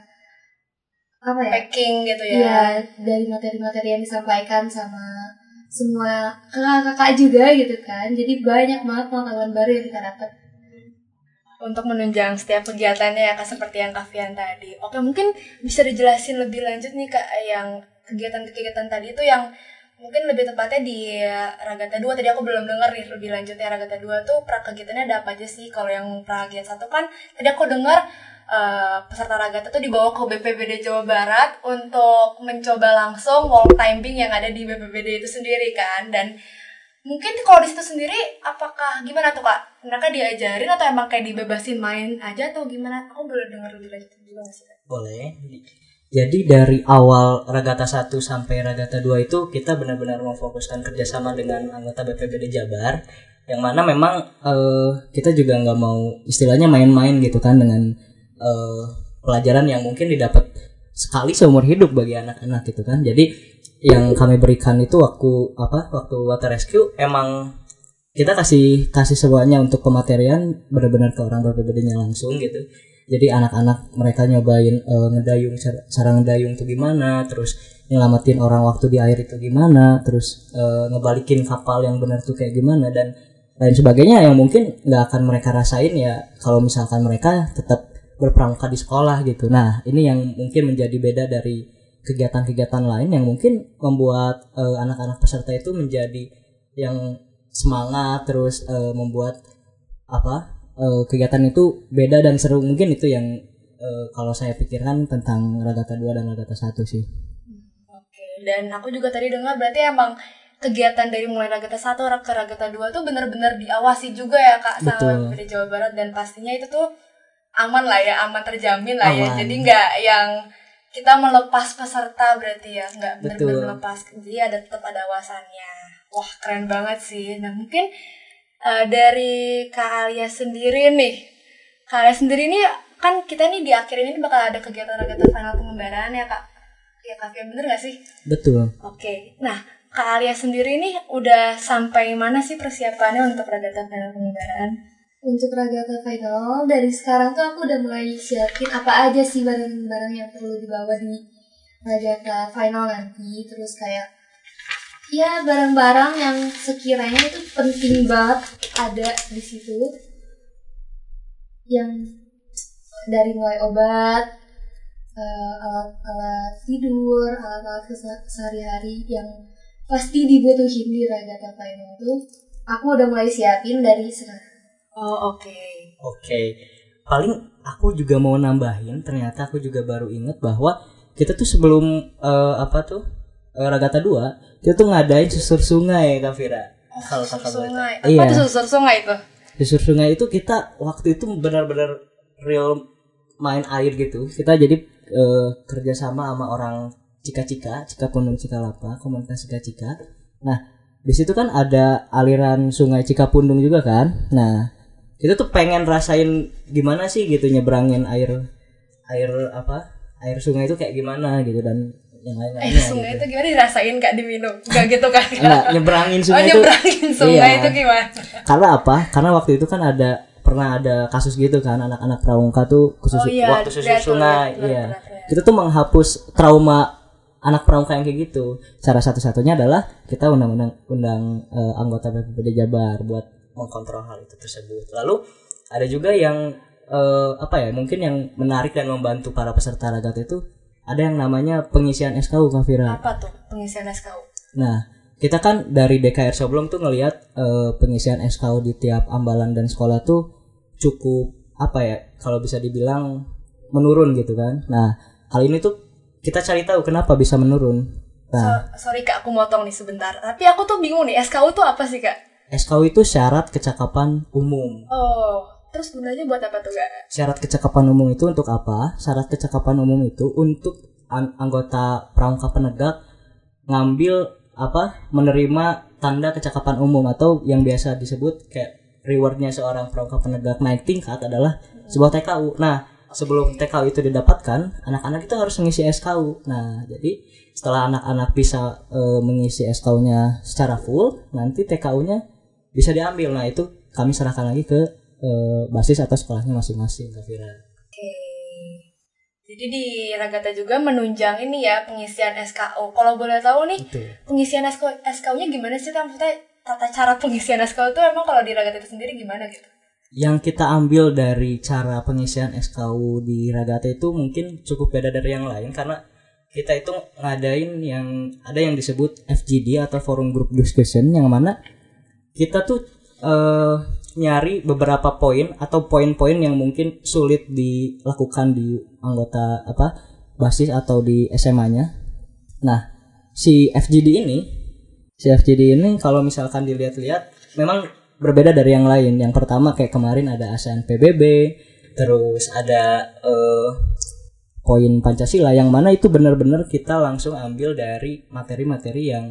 apa ya? Packing gitu ya. Iya, dari materi-materi yang disampaikan sama semua kakak-kakak juga gitu kan. Jadi banyak banget pengetahuan baru yang kita dapat. Untuk menunjang setiap kegiatannya ya Kak seperti yang Kavian tadi. Oke, mungkin bisa dijelasin lebih lanjut nih Kak yang kegiatan-kegiatan tadi itu yang mungkin lebih tepatnya di Ragata 2 tadi aku belum dengar nih lebih lanjutnya Ragata 2 tuh pra kegiatannya ada apa aja sih? Kalau yang pra kegiatan satu kan tadi aku dengar eh, peserta Ragata tuh dibawa ke BPBD Jawa Barat untuk mencoba langsung wall climbing yang ada di BPBD itu sendiri kan. Dan mungkin kalau di situ sendiri apakah gimana tuh kak? Mereka diajarin atau emang kayak dibebasin main aja atau gimana? Aku boleh dengar lebih lanjut juga sih Boleh. Jadi dari awal Ragata 1 sampai Ragata 2 itu kita benar-benar memfokuskan kerjasama dengan anggota BPBD Jabar yang mana memang eh, kita juga nggak mau istilahnya main-main gitu kan dengan eh, pelajaran yang mungkin didapat sekali seumur hidup bagi anak-anak gitu kan. Jadi yang kami berikan itu waktu apa waktu water rescue emang kita kasih kasih semuanya untuk pematerian benar-benar ke orang BPBD-nya langsung gitu jadi anak-anak mereka nyobain eh, ngedayung cara, ngedayung itu gimana terus nyelamatin orang waktu di air itu gimana terus eh, ngebalikin kapal yang benar tuh kayak gimana dan lain sebagainya yang mungkin nggak akan mereka rasain ya kalau misalkan mereka tetap berpramuka di sekolah gitu. Nah ini yang mungkin menjadi beda dari kegiatan-kegiatan lain yang mungkin membuat eh, anak-anak peserta itu menjadi yang semangat terus eh, membuat apa eh, kegiatan itu beda dan seru mungkin itu yang eh, kalau saya pikirkan tentang Ragata 2 dan Ragata 1 sih. Oke, dan aku juga tadi dengar berarti emang kegiatan dari mulai Ragata 1 ke Ragata 2 tuh benar-benar diawasi juga ya Kak sama Betul. BPD Jawa Barat dan pastinya itu tuh aman lah ya, aman terjamin lah ya. Aman. Jadi nggak yang kita melepas peserta berarti ya, nggak benar-benar melepas. Jadi ada tetap ada awasannya. Wah, keren banget sih. Nah, mungkin eh, dari Kak Alia sendiri nih. Kak Alia sendiri nih kan kita nih di akhir ini bakal ada kegiatan Ragata final pengembaraan ya Kak. Ya Kak, Fian, bener gak sih? Betul. Oke, nah Kak Alia sendiri nih udah sampai mana sih persiapannya untuk Ragata final pengembaraan? Untuk Ragata Final dari sekarang tuh aku udah mulai siapin apa aja sih barang-barang yang perlu dibawa di Ragata Final nanti. Terus kayak ya barang-barang yang sekiranya itu penting banget ada di situ. Yang dari mulai obat, eh, alat-alat tidur, alat-alat sehari-hari yang pasti dibutuhin di Ragata Final tuh aku udah mulai siapin dari sekarang. Oh oke. Oke. Paling aku juga mau nambahin ternyata aku juga baru inget bahwa kita tuh sebelum eh, apa tuh Ragata 2 kita tuh ngadain susur sungai Kak Vira. Kalau kakak boleh Sungai. tahu. Apa Iya. tuh susur sungai itu? Susur sungai itu kita waktu itu benar-benar real main air gitu. Kita jadi eh, kerjasama sama orang Cika-Cika, Cika Pundung Cikalapa, komunitas Cika-Cika. Nah, di situ kan ada aliran sungai Cikapundung juga kan. Nah, kita tuh pengen rasain gimana sih gitu nyebrangin air air apa? Air sungai itu kayak gimana gitu dan yang Eh lain-lainnya. sungai gitu. itu gimana dirasain kak diminum? Gak gitu kan? Enggak, nyebrangin sungai oh, itu. nyebrangin sungai Iya. itu gimana? Karena apa? Karena waktu itu kan ada pernah ada kasus gitu kan anak-anak pramuka tuh khusus Oh iya, waktu tuh, sungai, iya. lihat. Itu tuh menghapus trauma anak pramuka yang kayak gitu. Cara satu-satunya adalah kita undang-undang undang eh, anggota BPBD Jabar buat mengkontrol hal itu tersebut. Lalu ada juga yang eh, apa ya mungkin yang menarik dan membantu para peserta ragata itu ada yang namanya pengisian SKU Kak Fira. Apa tuh pengisian SKU? Nah, kita kan dari DKR sebelum tuh ngelihat eh, pengisian SKU di tiap ambalan dan sekolah tuh cukup apa ya kalau bisa dibilang menurun gitu kan. Nah, hal ini tuh kita cari tahu kenapa bisa menurun. Nah, So- sorry kak, aku motong nih sebentar. Tapi aku tuh bingung nih, SKU tuh apa sih kak? SKU itu syarat kecakapan umum. Oh, terus gunanya buat apa tuh kak? Syarat kecakapan umum itu untuk apa? Syarat kecakapan umum itu untuk an- anggota pramuka penegak ngambil apa? Menerima tanda kecakapan umum atau yang biasa disebut kayak rewardnya seorang pramuka penegak naik tingkat adalah sebuah TKU. Nah, sebelum TKU itu didapatkan, anak-anak itu harus mengisi SKU. Nah, jadi setelah anak-anak bisa eh, mengisi SKU-nya secara full, nanti TKU-nya bisa diambil. Nah, itu kami serahkan lagi ke eh, basis atau sekolahnya masing-masing, Kak Fira. Oke. Jadi di Ragata juga menunjang ini ya pengisian SKU. Kalau boleh tahu nih, pengisian SKU, SKU-nya gimana sih? Maksudnya tata cara pengisian SKU itu emang kalau di Ragata itu sendiri gimana gitu? Yang kita ambil dari cara pengisian SKU di Ragata itu mungkin cukup beda dari yang lain karena kita itu ngadain yang ada yang disebut FGD atau Forum Group Discussion yang mana kita tuh eh, nyari beberapa poin atau poin-poin yang mungkin sulit dilakukan di anggota apa basis atau di SMA-nya. Nah, si FGD ini, si FGD ini kalau misalkan dilihat-lihat memang berbeda dari yang lain. Yang pertama kayak kemarin ada ASEAN PBB, terus ada eh, poin Pancasila yang mana itu benar-benar kita langsung ambil dari materi-materi yang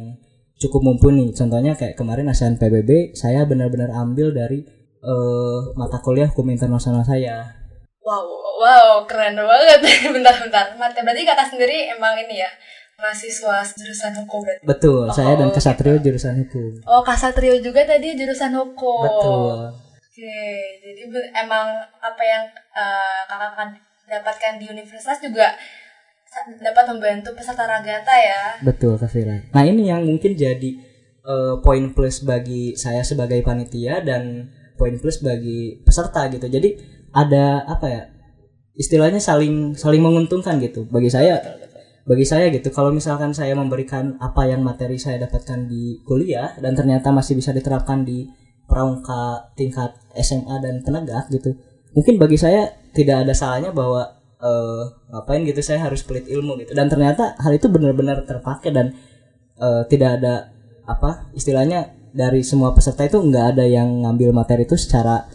cukup mumpuni. Contohnya kayak kemarin ASEAN PBB, saya benar-benar ambil dari eh, mata kuliah hukum internasional saya. Wow, wow, keren banget. Bentar-bentar. Mata berarti kakak sendiri emang ini ya mahasiswa jurusan hukum berarti. Betul, saya dan Oh, Kesatrio jurusan hukum. Oh, Kasatrio juga tadi jurusan hukum. Betul. Oke, jadi emang apa yang eh, kakak akan dapatkan di universitas juga dapat membantu peserta ragata ya. Betul, Kak Fira. Nah, ini yang mungkin jadi eh, poin plus bagi saya sebagai panitia dan poin plus bagi peserta gitu. Jadi ada apa ya? Istilahnya saling saling menguntungkan gitu. Bagi saya bagi saya gitu kalau misalkan saya memberikan apa yang materi saya dapatkan di kuliah dan ternyata masih bisa diterapkan di pramuka tingkat SMA dan penegak gitu mungkin bagi saya tidak ada salahnya bahwa eh, ngapain gitu saya harus pelit ilmu gitu. Dan ternyata hal itu benar-benar terpakai dan eh, tidak ada apa istilahnya dari semua peserta itu nggak ada yang ngambil materi itu secara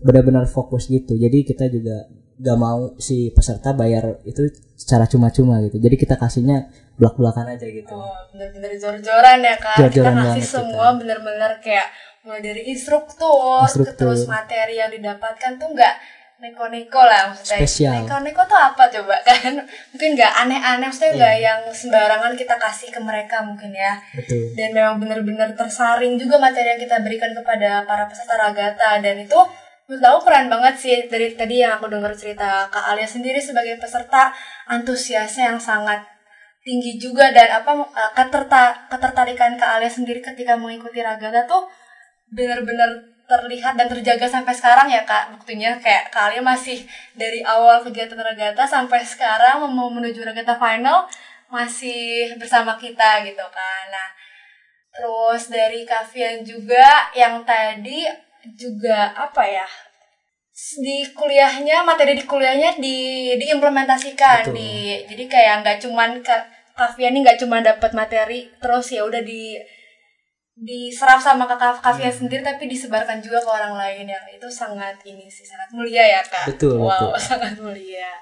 benar-benar fokus gitu. Jadi kita juga gak mau si peserta bayar itu secara cuma-cuma gitu. Jadi kita kasihnya belak-belakan aja gitu. Oh, bener-bener jor-joran ya kak. Jor-joran kita ngasih semua bener-bener kayak mulai dari instruktur, Instruktur. terus materi yang didapatkan tuh nggak neko-neko lah maksudnya. Spesial. Neko-neko tuh apa coba kan? Mungkin nggak aneh-aneh, maksudnya nggak Iya. yang sembarangan kita kasih ke mereka mungkin ya. betul dan memang benar-benar tersaring juga materi yang kita berikan kepada para peserta ragata dan itu menurut aku keren banget sih dari tadi yang aku dengar cerita Kak Alia sendiri sebagai peserta antusiasnya yang sangat tinggi juga dan apa eh, keterta ketertarikan Kak Alia sendiri ketika mengikuti ragata tuh benar-benar terlihat dan terjaga sampai sekarang ya Kak buktinya kayak Kak Alia masih dari awal kegiatan ragata sampai sekarang mau menuju ragata final masih bersama kita gitu kan nah Terus dari Kavian juga yang tadi juga apa ya? Di kuliahnya materi di kuliahnya di diimplementasikan Betul. di jadi kayak nggak cuman Ka- Kavian ini nggak cuma dapat materi terus ya udah di diserap sama kakak Kavian sendiri tapi disebarkan juga ke orang lain yang itu sangat ini sih sangat mulia ya kak. Betul, Wow betul. sangat mulia.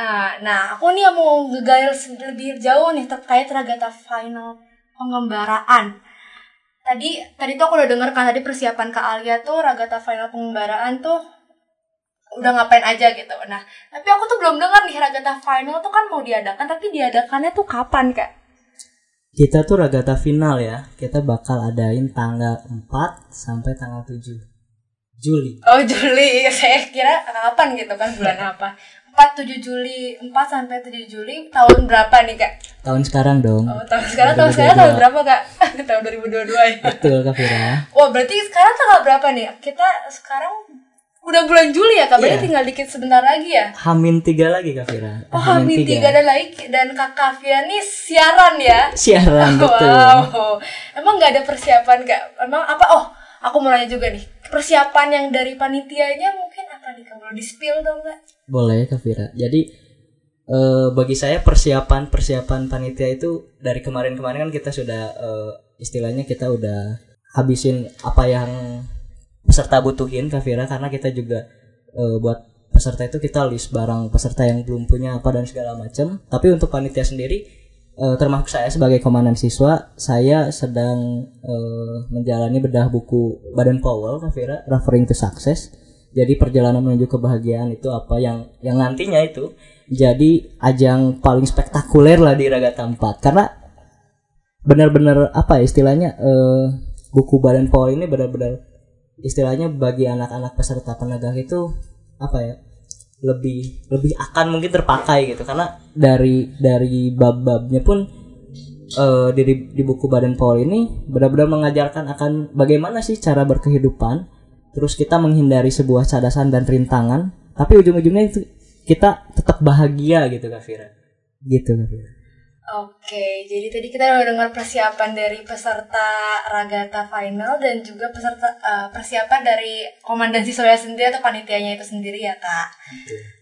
Ah, nah, aku nih mau ngegail se- lebih jauh nih terkait ragata final pengembaraan. Tadi tadi tuh aku udah denger kan tadi persiapan Kak Alia tuh ragata final pengembaraan tuh udah ngapain aja gitu. Nah, tapi aku tuh belum dengar nih ragata final tuh kan mau diadakan tapi diadakannya tuh kapan, Kak? Kita tuh ragata final ya kita bakal adain tanggal 4 sampai tanggal 7 Juli Oh, Juli. Saya kira kapan gitu kan bulan apa. 4 7 Juli 4 sampai 7 Juli tahun berapa nih kak? Tahun sekarang dong. Oh, tahun sekarang tahun sekarang tahun 2022. berapa kak? tahun 2022 ya. Betul Kak Vira. Wah berarti sekarang tanggal berapa nih? Kita sekarang udah bulan Juli ya kak? Berarti Iya. tinggal dikit sebentar lagi ya? Hamin tiga lagi Kak Vira. Oh Hamin tiga dan lagi dan kak Kavia nih siaran ya? Siaran, betul. Wow. Emang nggak ada persiapan kak? Emang apa? Oh aku mau nanya juga nih. Persiapan yang dari panitianya mungkin apa nih? Boleh di spill dong kak? Boleh Kak Vira. Jadi eh, bagi saya persiapan persiapan panitia itu dari kemarin-kemarin kan kita sudah eh, istilahnya kita udah habisin apa yang peserta butuhin Kak Vira karena kita juga eh, buat peserta itu kita list barang peserta yang belum punya apa dan segala macam. Tapi untuk panitia sendiri eh, termasuk saya sebagai komandan siswa, saya sedang eh, menjalani bedah buku Baden Powell Kak Vira, Referring to Success. Jadi perjalanan menuju kebahagiaan itu apa yang yang nantinya itu jadi ajang paling spektakuler lah di Ragata 4 karena benar-benar apa ya istilahnya eh, buku Baden Powell ini benar-benar istilahnya bagi anak-anak peserta penegak itu apa ya lebih lebih akan mungkin terpakai gitu. Karena dari dari bab-babnya pun eh, di di buku Baden Powell ini benar-benar mengajarkan akan bagaimana sih cara berkehidupan. Terus kita menghindari sebuah cadasan dan rintangan. Tapi ujung-ujungnya itu kita tetap bahagia gitu Kak Vira gitu Kak Vira Oke, jadi tadi kita udah dengar persiapan dari peserta Ragata Final dan juga peserta eh, persiapan dari komandan siswa sendiri atau panitianya itu sendiri ya kak.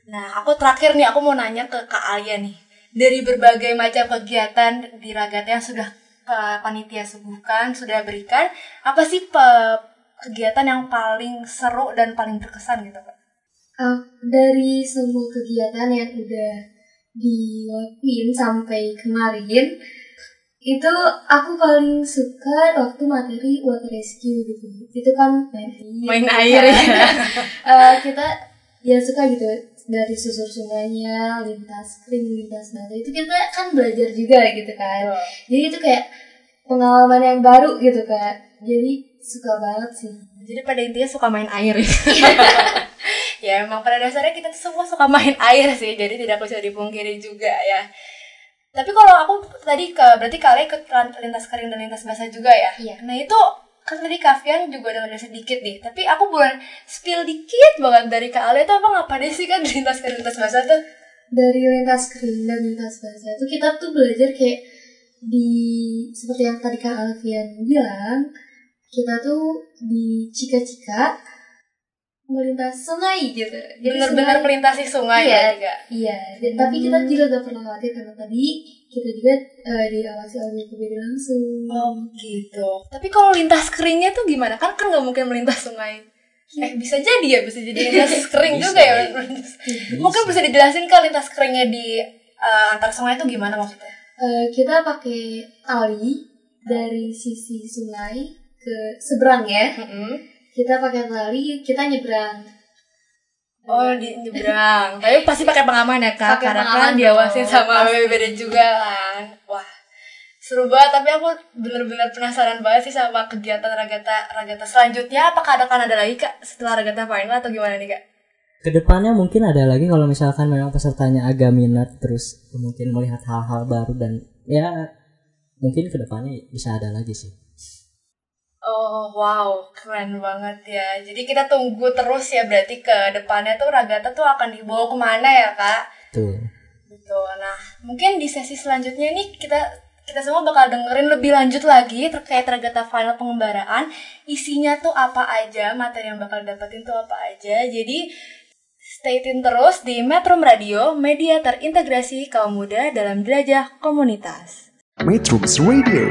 Nah, aku terakhir nih aku mau nanya ke Kak Alia nih. Dari berbagai macam kegiatan di Ragata yang sudah eh, panitia suguhkan, sudah berikan, apa sih pe- kegiatan yang paling seru dan paling berkesan gitu kak? Uh, dari semua kegiatan yang udah dilakuin sampai kemarin itu aku paling suka waktu materi water rescue gitu. Itu kan main air. Main air, ya. Eh, kita ya suka gitu dari susur sungainya lintas kering lintas nada itu kita kan belajar juga gitu kan. Jadi itu kayak pengalaman yang baru gitu kan jadi suka banget sih. Jadi pada intinya suka main air. ya. ya emang pada dasarnya kita tuh semua suka main air sih, jadi tidak bisa dipungkiri juga ya. Tapi kalau aku tadi ke berarti kalian ikut lintas kering dan lintas basah juga ya. Iya. Nah itu kan tadi Kavian juga udah ngeliat sedikit nih. Tapi aku boleh spill dikit banget dari Kak Ale itu apa ngapain sih kan lintas kering lintas basah tuh? dari lintas kering dan lintas basah itu kita tuh belajar kayak di seperti yang tadi Kak Alfian bilang kita tuh di Cika-Cika melintas sungai gitu Jadi sungai- melintasi sungai iya, Kak? iya dan tapi kita juga gak pernah khawatir karena tadi kita juga eh, diawasi oleh BPBD langsung Oh gitu. Tapi kalau lintas keringnya tuh gimana? Kan kan nggak mungkin melintas sungai. Eh bisa jadi ya, bisa jadi lintas kering Bisa. juga ya. Mungkin bisa dijelasin kan lintas keringnya di eh, antar sungai itu gimana maksudnya? Eh, kita pakai tali dari sisi sungai ke seberang ya kita pakai tali kita nyebrang Oh di nyebrang. Tapi pasti pakai pengaman ya kak, Pakai karena pengaman kan diawasin sama. BPBD juga kan. Wah seru banget. Tapi aku bener-bener penasaran banget sih sama kegiatan ragata ragata selanjutnya. Apakah ada kan ada lagi kak setelah ragata final atau gimana nih kak? Ke depannya mungkin ada lagi kalau misalkan memang pesertanya agak minat terus mungkin melihat hal-hal baru dan ya mungkin ke depannya bisa ada lagi sih. Oh wow, keren banget ya. Jadi kita tunggu terus ya berarti ke depannya tuh Ragata tuh akan dibawa ke mana ya kak? Tuh. Betul. Nah mungkin di sesi selanjutnya nih kita kita semua bakal dengerin lebih lanjut lagi terkait Ragata Final pengembaraan. Isinya tuh apa aja, materi yang bakal dapetin tuh apa aja. Jadi stay tune terus di Metro Radio, media terintegrasi kaum muda dalam jelajah komunitas. Metrums Radio,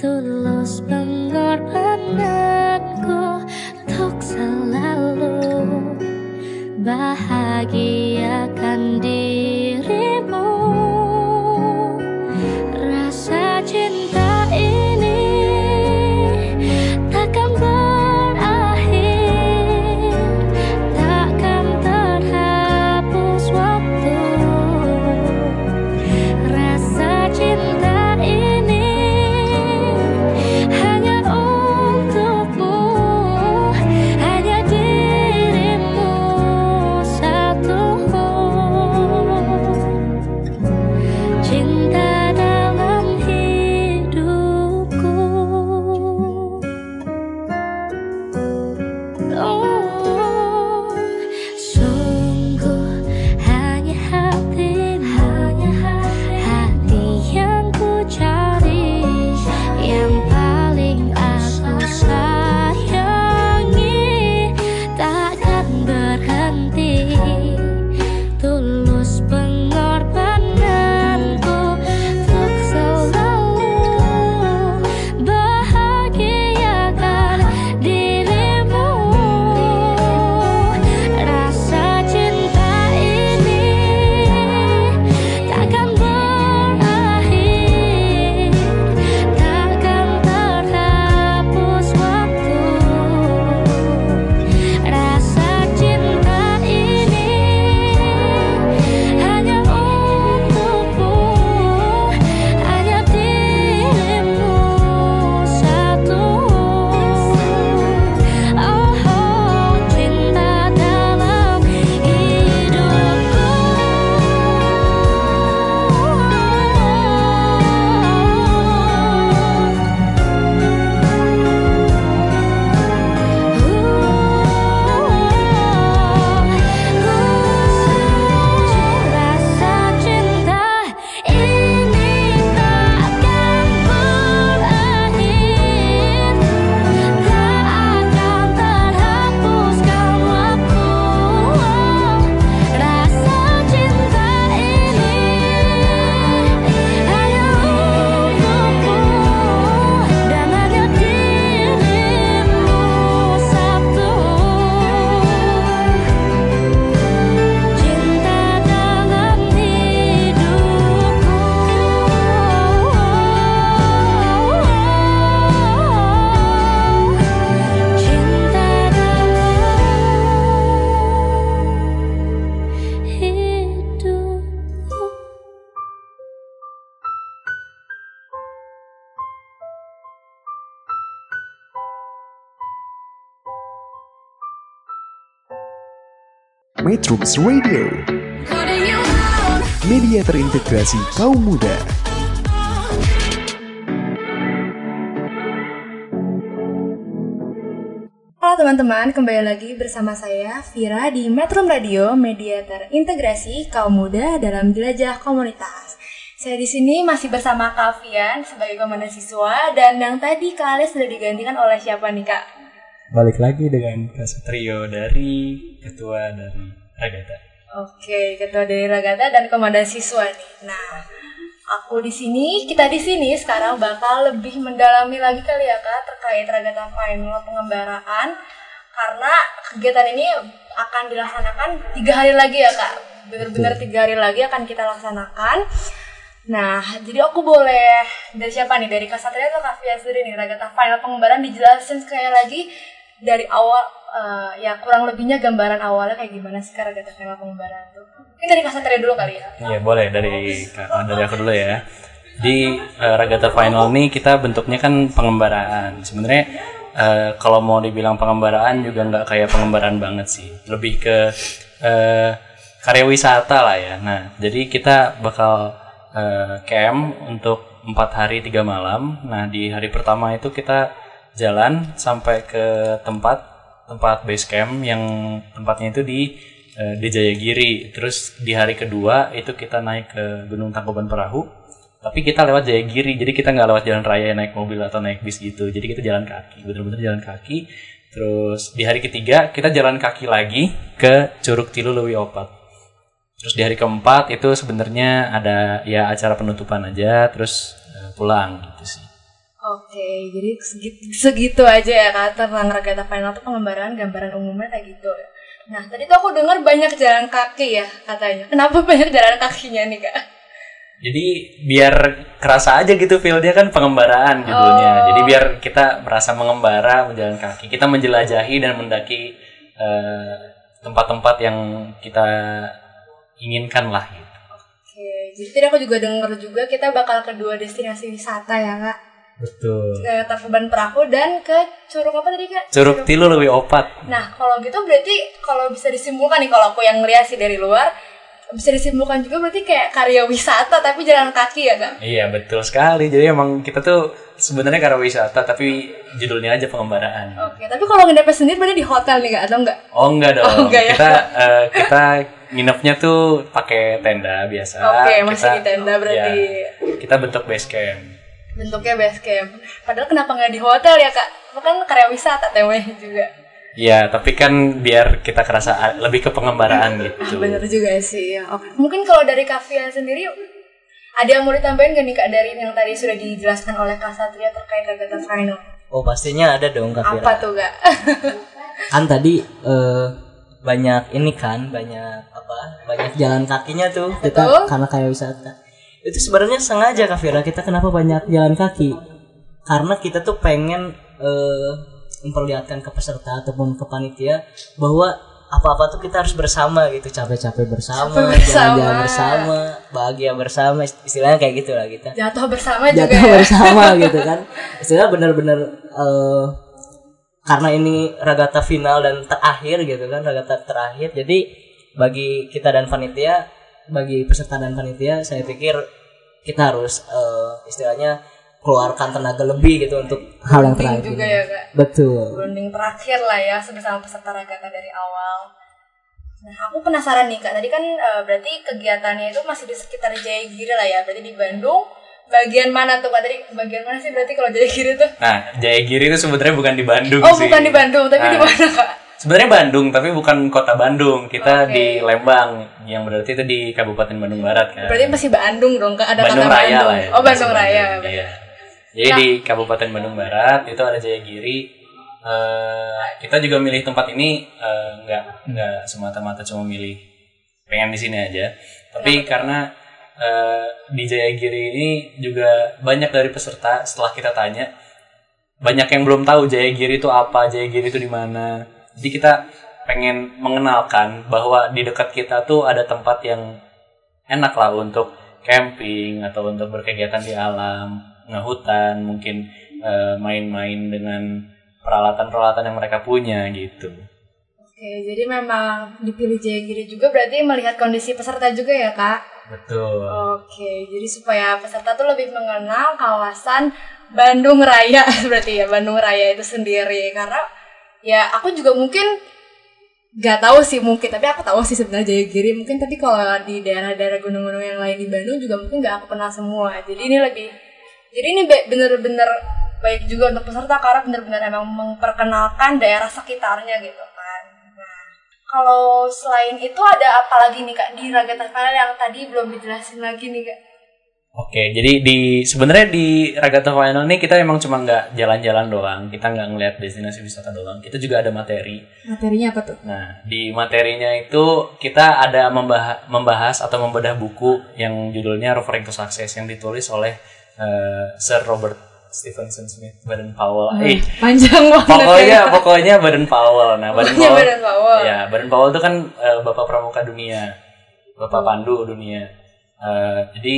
Tulus pengorbananku Untuk selalu Bahagiakan dirimu Metrums Radio Media terintegrasi kaum muda Halo teman-teman, kembali lagi bersama saya Vira di Metro Radio, media terintegrasi kaum muda dalam jelajah komunitas. Saya di sini masih bersama Kak Fian sebagai komandan siswa dan yang tadi Kak Ales sudah digantikan oleh siapa nih Kak? Balik lagi dengan Kak Satrio dari ketua dari Ragata. Oke, ketua dari Ragata dan komandan siswa nih. Nah, aku di sini, kita di sini sekarang bakal lebih mendalami lagi kali ya Kak terkait Ragata Final pengembaraan karena kegiatan ini akan dilaksanakan tiga hari lagi ya Kak. Benar-benar tiga hari lagi akan kita laksanakan. Nah, jadi aku boleh dari siapa nih? Dari Kak Satria atau Kak Fia sendiri nih? Ragata Final pengembaraan dijelasin sekali lagi dari awal eh, ya kurang lebihnya gambaran awalnya kayak gimana sih Kak Ragata Final pengembaraan tuh? Mungkin dari Kak Satria dulu kali ya. Iya boleh dari Kak- dari aku dulu ya. Di eh, Ragata Final nih kita bentuknya kan pengembaraan. Sebenarnya eh, kalau mau dibilang pengembaraan juga nggak kayak pengembaraan banget sih. Lebih ke eh, karya wisata lah ya. Nah jadi kita bakal eh, camp untuk empat hari tiga malam. Nah di hari pertama itu kita jalan sampai ke tempat tempat base camp yang tempatnya itu di eh, di Jayagiri. Terus di hari kedua itu kita naik ke Gunung Tangkuban Perahu. Tapi kita lewat Jayagiri, jadi kita nggak lewat jalan raya naik mobil atau naik bis gitu. Jadi kita jalan kaki, bener-bener jalan kaki. Terus di hari ketiga kita jalan kaki lagi ke Curug Tilu Lewi Opat. Terus di hari keempat itu sebenarnya ada ya acara penutupan aja, terus eh, pulang gitu sih. Oke, jadi segitu, segitu aja ya kak tentang regatta final itu pengembaraan gambaran umumnya kayak gitu. Nah tadi tuh aku dengar banyak jalan kaki ya katanya. Kenapa banyak jalan kakinya nih kak? Jadi biar kerasa aja gitu feel dia kan pengembaraan judulnya. Oh. Jadi biar kita merasa mengembara menjalan kaki. Kita menjelajahi dan mendaki eh, tempat-tempat yang kita inginkan lah gitu. Oke, jadi tadi aku juga dengar juga kita bakal ke dua destinasi wisata ya kak. Betul. Ke Tangkuban Perahu dan ke Curug apa tadi kak? Curug Tilu lebih opat. Nah kalau gitu berarti kalau bisa disimpulkan nih kalau aku yang ngeliat sih dari luar bisa disimpulkan juga berarti kayak karya wisata tapi jalan kaki ya kak? Iya betul sekali. Jadi emang kita tuh sebenarnya karena wisata tapi judulnya aja pengembaraan. Oke, tapi kalau nginepnya sendiri berarti di hotel nih kak atau enggak? Oh enggak dong. Oh, enggak ya? Kita eh, kita nginepnya tuh pakai tenda biasa. Oke, masih Kita- di tenda berarti. ya, kita bentuk base camp. Bentuknya base camp. Padahal kenapa nggak di hotel ya kak? Itu kan karya wisata temanya juga. Iya, tapi kan biar kita kerasa lebih ke pengembaraan gitu. Bener juga sih. Ya. Oke. Mungkin kalau dari Kavian sendiri ada yang mau ditambahin gak nih kak dari yang tadi sudah dijelaskan oleh Kak Satria terkait regatta final? Oh pastinya ada dong Kak Fira. Apa tuh kak? Kan tadi eh, banyak ini kan, banyak apa? Banyak jalan kakinya tuh. Kita Betul. karena kayak wisata. Itu sebenarnya sengaja Kak Fira kita kenapa banyak jalan kaki? Karena kita tuh pengen eh, memperlihatkan ke peserta ataupun ke panitia bahwa apa-apa tuh kita harus bersama gitu capek-capek bersama, jalan-jalan bersama, bahagia bersama, istilahnya kayak gitu lah kita. Jatuh bersama juga jatuh ya. bersama gitu kan istilah benar-benar eh, karena ini regatta final dan terakhir gitu kan regatta terakhir jadi bagi kita dan panitia bagi peserta dan panitia saya pikir kita harus eh, istilahnya keluarkan tenaga lebih gitu untuk hal yang terakhir juga ya kak. betul Bonding terakhir lah ya bersama peserta regatta dari awal. Nah, aku penasaran nih kak. Tadi kan eh, berarti kegiatannya itu masih di sekitar Jayagiri lah ya. Berarti di Bandung. Bagian mana tuh kak? Tadi bagian mana sih berarti kalau Jayagiri tuh? Nah, Jayagiri itu sebenarnya bukan di Bandung Oh sih. bukan di Bandung, tapi di Nah, mana kak? Sebenarnya Bandung, tapi bukan kota Bandung. Kita Oke. di Lembang, yang berarti itu di Kabupaten Bandung Barat kan. Berarti masih Bandung dong kak? Ada Bandung kata Raya Bandung. lah ya. Oh Bandung Masih Raya. Bandung, Iya. Jadi Nah. di Kabupaten Bandung Barat itu ada Jayagiri. Eh, kita juga milih tempat ini eh, nggak nggak semata-mata cuma milih pengen di sini aja. Tapi karena eh, di Jayagiri ini juga banyak dari peserta setelah kita tanya banyak yang belum tahu Jayagiri itu apa, Jayagiri itu di mana. Jadi kita pengen mengenalkan bahwa di dekat kita tuh ada tempat yang enak lah untuk camping atau untuk berkegiatan di alam, ngehutan, mungkin eh, main-main dengan peralatan-peralatan yang mereka punya gitu. Oke, jadi memang dipilih Jayagiri juga berarti melihat kondisi peserta juga ya kak? Betul. Oke, jadi supaya peserta tuh lebih mengenal kawasan Bandung Raya berarti ya Bandung Raya itu sendiri karena ya aku juga mungkin nggak tahu sih mungkin tapi aku tahu sih sebenarnya Jayagiri. Mungkin tapi kalau di daerah-daerah gunung-gunung yang lain di Bandung juga mungkin nggak aku kenal semua. Jadi ini lebih jadi ini be- bener-bener baik juga untuk peserta karena bener-bener emang memperkenalkan daerah sekitarnya gitu kan. Nah kalau selain itu ada apa lagi nih kak di Ragata Final yang tadi belum dijelasin lagi nih kak Oke, jadi di sebenarnya di Ragata Final ini kita emang cuma nggak jalan-jalan doang, kita nggak ngeliat destinasi wisata doang, kita juga ada materi. materinya apa tuh Nah, di materinya itu kita ada membahas, membahas atau membedah buku yang judulnya Rovering to Success yang ditulis oleh eh, Sir Robert Stevenson Smith Baden Powell. Hmm, Eh, panjang banget pokoknya ya. pokoknya Baden Powell. Nah, Baden Pokoknya Powell. Baden Powell. Ya, Baden Powell itu kan eh, bapak pramuka dunia. Bapak pandu dunia. Eh, jadi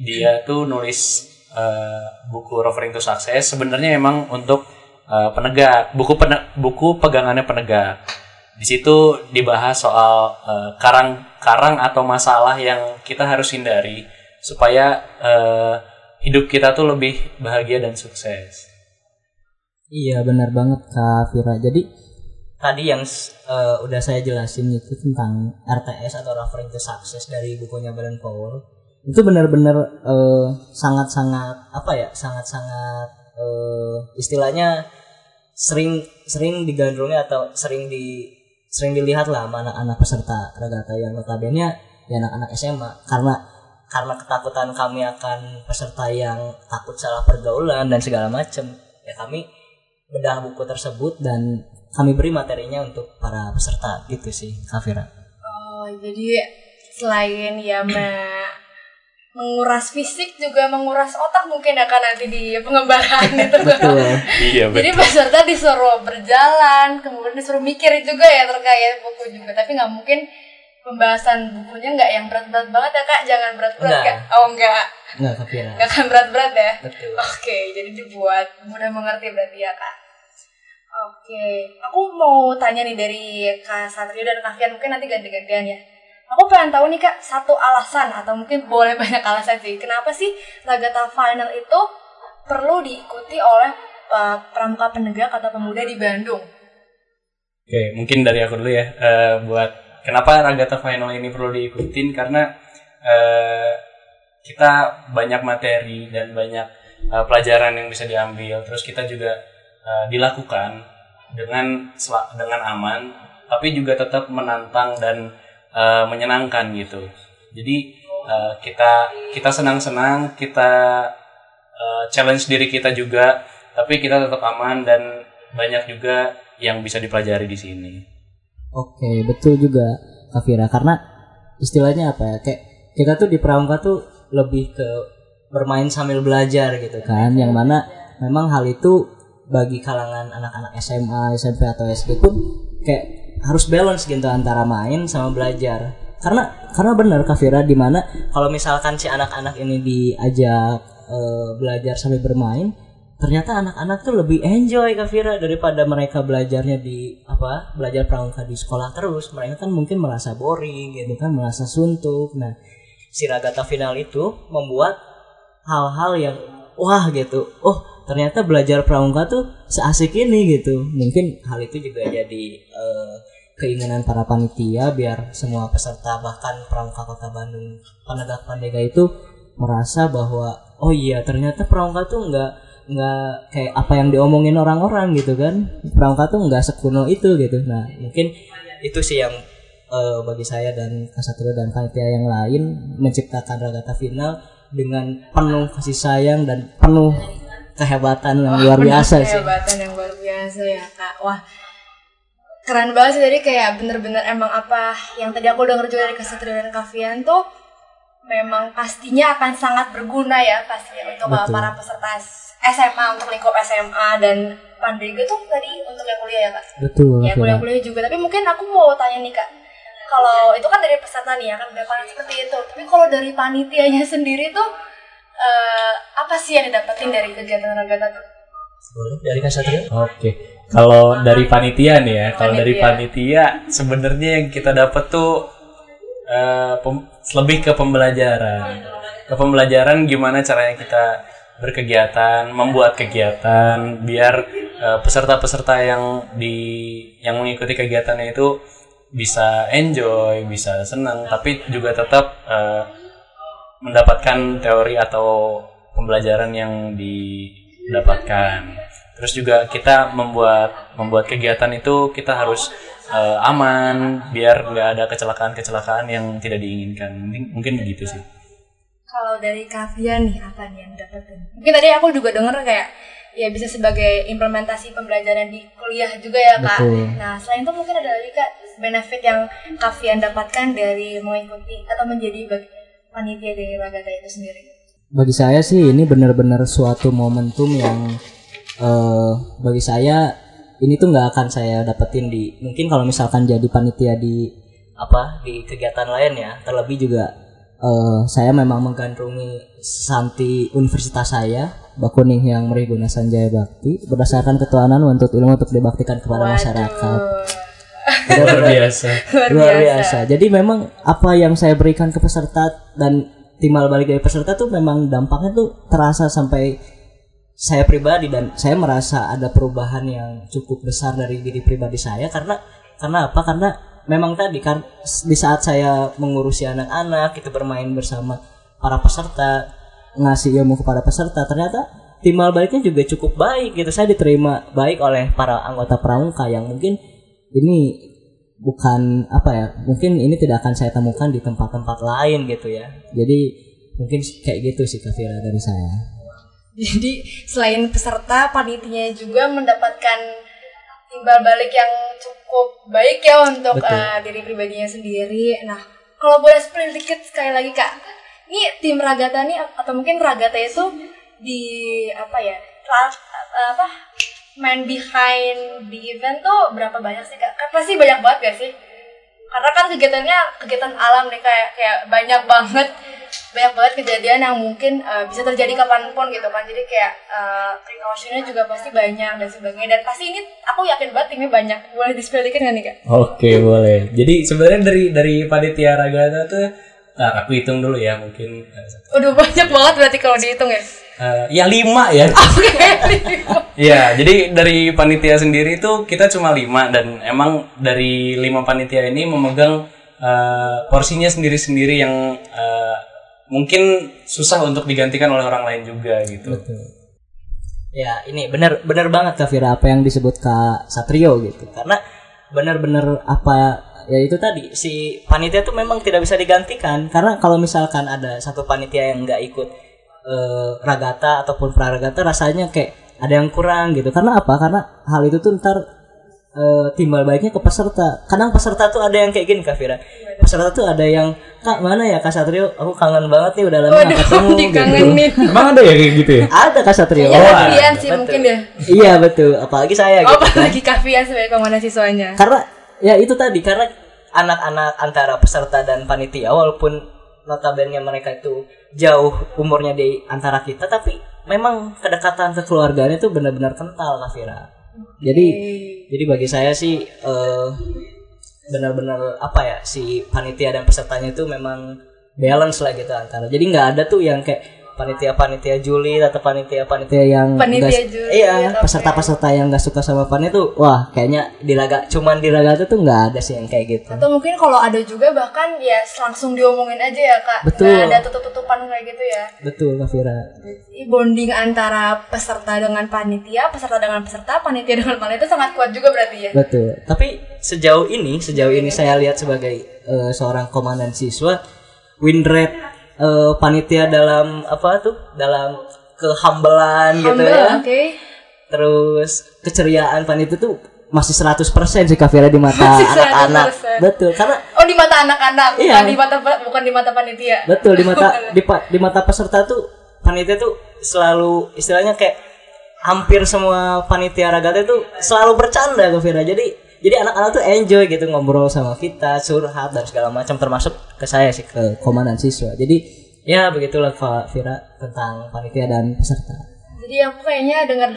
dia tuh nulis eh, buku Rovering to Success sebenarnya emang untuk eh, penegak, buku pene- buku pegangannya penegak. Di situ dibahas soal eh, karang-karang atau masalah yang kita harus hindari supaya eh, hidup kita tuh lebih bahagia dan sukses. Iya benar banget Kak Vira. Jadi tadi yang eh, udah saya jelasin itu tentang RTS atau referring to success dari bukunya Baden Powell itu benar-benar eh, sangat-sangat apa ya sangat-sangat eh, istilahnya sering sering digandrungi atau sering di sering dilihat lah sama anak-anak peserta regata yang notabene ya anak-anak SMA karena karena ketakutan kami akan peserta yang takut salah pergaulan dan segala macam ya kami bedah buku tersebut dan kami beri materinya untuk para peserta. Gitu sih Kafira Oh, jadi selain ya menguras fisik juga menguras otak mungkin akan nanti di pengembangan itu. betul Iya Jadi betul. peserta disuruh berjalan, kemudian disuruh mikir juga ya terkait buku juga. Tapi nggak mungkin pembahasan bukunya nggak yang berat-berat banget ya kak. Jangan berat-berat Enggak. kak. Oh enggak, nggak Kafira nggak akan berat-berat ya. betul Oke, jadi dibuat mudah mengerti berarti ya kak. Oke, aku mau tanya nih dari Kak Satrio dan Kak Fian, mungkin nanti ganti-gantian ya. Aku pengen tahu nih Kak, satu alasan atau mungkin boleh banyak alasan sih. Kenapa sih Ragata Final itu perlu diikuti oleh uh, pramuka penegak atau pemuda di Bandung? Oke, mungkin dari aku dulu ya. Eh, buat kenapa Ragata Final ini perlu diikutin karena eh, kita banyak materi dan banyak eh, pelajaran yang bisa diambil. Terus kita juga eh, dilakukan dengan dengan aman, tapi juga tetap menantang dan eh, menyenangkan gitu. Jadi eh, kita kita senang-senang, kita eh, challenge diri kita juga, tapi kita tetap aman dan banyak juga yang bisa dipelajari di sini. Oke, betul juga Kafira karena istilahnya apa ya? Kayak kita tuh di pramuka tuh lebih ke bermain sambil belajar gitu kan. Yang mana memang hal itu bagi kalangan anak-anak SMA, SMP atau SD pun kayak harus balance gitu antara main sama belajar. Karena karena benar Kafira di mana kalau misalkan si anak-anak ini diajak eh, belajar sambil bermain, ternyata anak-anak tuh lebih enjoy Kafira daripada mereka belajarnya di apa belajar pramuka di sekolah terus. Mereka kan mungkin merasa boring gitu kan merasa suntuk. Nah si ragata final itu membuat hal-hal yang wah gitu. Oh ternyata belajar pramuka tuh seasik ini gitu. Mungkin hal itu juga jadi eh, keinginan para panitia biar semua peserta bahkan pramuka kota Bandung penegak pandega itu merasa bahwa oh iya ternyata pramuka tuh nggak nggak kayak apa yang diomongin orang-orang gitu kan. Pramuka tuh nggak sekuno itu gitu. Nah mungkin itu sih yang eh, bagi saya dan Kasatrio dan panitia yang lain menciptakan ragata final dengan penuh kasih sayang dan penuh kehebatan yang luar biasa sih. Kehebatan yang luar biasa ya kak. Wah, keren banget sih tadi kayak bener-bener emang apa yang tadi aku denger juga dari Kesatria dan Kavian tuh memang pastinya akan sangat berguna ya pastinya untuk uh, Betul. para peserta SMA untuk lingkup SMA dan Pandega tuh tadi untuk yang kuliah ya kak. betul Ya Kafira. kuliah-kuliah juga. Tapi mungkin aku mau tanya nih kak, kalau itu kan dari peserta nih ya kan berpanit seperti itu. Tapi kalau dari panitianya sendiri tuh eh, apa sih yang didapetin dari kegiatan ragata tuh? boleh dari Kasatrio Oke. Kalau dari panitia nih ya, kalau dari Panitia. sebenarnya yang kita dapat tuh eh, pem- lebih ke pembelajaran. Ke pembelajaran gimana caranya kita berkegiatan, membuat kegiatan biar eh, peserta-peserta yang di yang mengikuti kegiatannya itu bisa enjoy, bisa senang, tapi juga tetap eh, mendapatkan teori atau pembelajaran yang didapatkan. Terus juga kita membuat membuat kegiatan itu kita harus eh, aman biar nggak ada kecelakaan-kecelakaan yang tidak diinginkan. Mungkin, mungkin begitu sih. Kalau dari Kavian nih apa nih yang didapetin? Mungkin tadi aku juga denger kayak ya bisa sebagai implementasi pembelajaran di kuliah juga ya kak. Betul. Nah selain itu mungkin ada lagi kak benefit yang Kavian dapatkan dari mengikuti atau menjadi bag- panitia dari Ragata itu sendiri. bagi saya sih ini benar-benar suatu momentum yang eh bagi saya ini tuh nggak akan saya dapetin di mungkin kalau misalkan jadi panitia di apa di kegiatan lain ya terlebih juga eh saya memang menggandrungi santi universitas saya Bakuning yang Meriguna Sanjaya Bakti berdasarkan ketuhanan untuk ilmu untuk dibaktikan kepada masyarakat Luar biasa. luar biasa. Jadi memang apa yang saya berikan ke peserta dan timbal balik dari peserta tuh memang dampaknya tuh terasa sampai saya pribadi dan saya merasa ada perubahan yang cukup besar dari diri pribadi saya karena karena apa? Karena memang tadi kan di saat saya mengurusi anak-anak kita bermain bersama para peserta ngasih ilmu kepada peserta ternyata timbal baliknya juga cukup baik gitu. Saya diterima baik oleh para anggota pramuka yang mungkin ini bukan apa ya mungkin ini tidak akan saya temukan di tempat-tempat lain gitu ya. Jadi mungkin kayak gitu sih Kavira dari saya Jadi selain peserta, panitianya juga mendapatkan timbal balik yang cukup baik ya untuk Betul. eh, diri pribadinya sendiri. Nah, kalau boleh spill dikit sekali lagi kak, ini tim Ragata nih atau mungkin Ragata itu di apa ya, apa main behind the event tuh berapa banyak sih kak? Kan pasti banyak banget gak sih? Karena kan kegiatannya kegiatan alam nih kayak kayak banyak banget banyak banget kejadian yang mungkin uh, bisa terjadi kapan pun gitu kan jadi kayak uh, precautionnya juga pasti banyak dan sebagainya dan pasti ini aku yakin banget timnya banyak boleh di spill dikit nggak nih kak? Oke boleh. Jadi sebenarnya dari dari panitia ragata tuh, ntar aku hitung dulu ya mungkin. Udah banyak banget berarti kalau dihitung ya. eh, ya lima ya. Iya, jadi dari panitia sendiri itu kita cuma lima dan emang dari lima panitia ini memegang eh, porsinya sendiri-sendiri yang eh, mungkin susah untuk digantikan oleh orang lain juga gitu. Ya ini benar benar banget Kak Fira apa yang disebut Kak Satrio gitu. Karena benar-benar apa ya itu tadi si panitia tuh memang tidak bisa digantikan. Karena kalau misalkan ada satu panitia yang nggak ikut eh, ragata ataupun praragata rasanya kayak ada yang kurang gitu. Karena apa? Karena hal itu tuh ntar eh, timbal baiknya ke peserta kadang peserta tuh ada yang kayak gini Kak Fira peserta tuh ada yang kak mana ya Kak Satrio aku kangen banget nih udah lama nggak Waduh, ketemu dikangenin. Emang ada ya kayak gitu ya? ada Kak Satrio Iya, Oh, ada. sih Betul. mungkin ya. Iya betul, apalagi saya Oh, gitu kan. apalagi Kavian sebagai komandan siswanya. Karena ya itu tadi karena anak-anak antara peserta dan panitia walaupun notabene mereka itu jauh umurnya di antara kita tapi memang kedekatan kekeluargaan itu benar-benar kental Kafira. Jadi jadi bagi saya sih eh, benar-benar apa ya si panitia dan pesertanya itu memang balance lah gitu antara. Jadi nggak ada tuh yang kayak panitia-panitia julid atau panitia-panitia yang Panitia nggak- julid, iya peserta-peserta yang nggak suka sama pan itu wah kayaknya di laga cuman di laga itu tuh nggak ada sih yang kayak gitu Atau mungkin kalau ada juga bahkan ya langsung diomongin aja ya kak. Betul. Nggak ada tutup-tutupan kayak gitu ya. betul Kafira Jadi bonding antara peserta dengan panitia, peserta dengan peserta, panitia dengan panitia sangat kuat juga berarti ya. betul tapi sejauh ini sejauh ini saya lihat sebagai eh, seorang komandan siswa win rate eh, panitia dalam apa tuh dalam kehambelan gitu ya oke. terus keceriaan panitia tuh masih 100% sih Kafira di mata anak-anak 100%. betul karena Oh di mata anak-anak, Iya. bukan di mata bukan di mata panitia. Betul di mata di, di mata peserta tuh panitia tuh selalu istilahnya kayak hampir semua panitia ragata itu selalu bercanda ke Vira. Jadi jadi anak-anak tuh enjoy gitu ngobrol sama kita, curhat dan segala macam termasuk ke saya sih ke komandan siswa. Jadi ya begitulah Kak Vira tentang panitia dan peserta. Jadi aku kayaknya dengar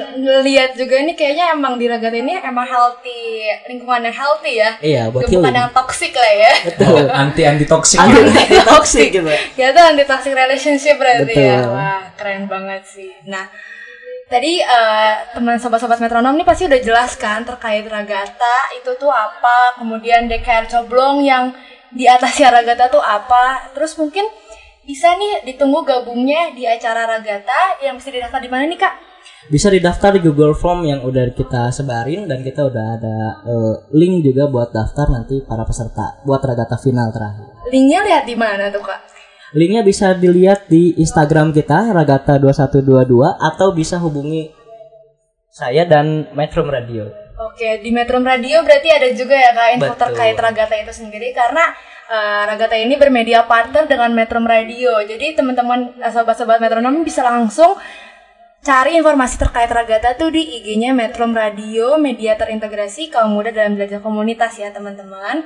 lihat juga ini kayaknya emang di Ragata ini emang healthy, lingkungan yang healthy ya. Iya, buat Bukan yang toxic lah ya. Betul. Anti anti toxic. Anti toxic gitu. Ya itu anti toxic relationship berarti ya. Betul. Wah, keren banget sih. Nah, tadi eh, teman sobat-sobat metronom nih pasti udah jelaskan terkait Ragata itu tuh apa, kemudian DKR Coblong yang di atasnya Ragata tuh apa. Terus mungkin bisa nih ditunggu gabungnya di acara Ragata yang bisa didaftar di mana nih Kak? Bisa didaftar di Google Form yang udah kita sebarin dan kita udah ada eh, link juga buat daftar nanti para peserta buat regata final terakhir. Linknya lihat di mana tuh Kak? Linknya bisa dilihat di Instagram kita Ragata2122 atau bisa hubungi saya dan Metro Radio. Oke, di Metro Radio berarti ada juga ya Kak info Betul. terkait Ragata itu sendiri karena eh, Ragata ini bermedia partner dengan Metro Radio. Jadi teman-teman sobat-sobat metronom bisa langsung cari informasi terkait Ragata tuh di IG-nya Metro Radio, media terintegrasi kaum muda dalam belajar komunitas ya teman-teman.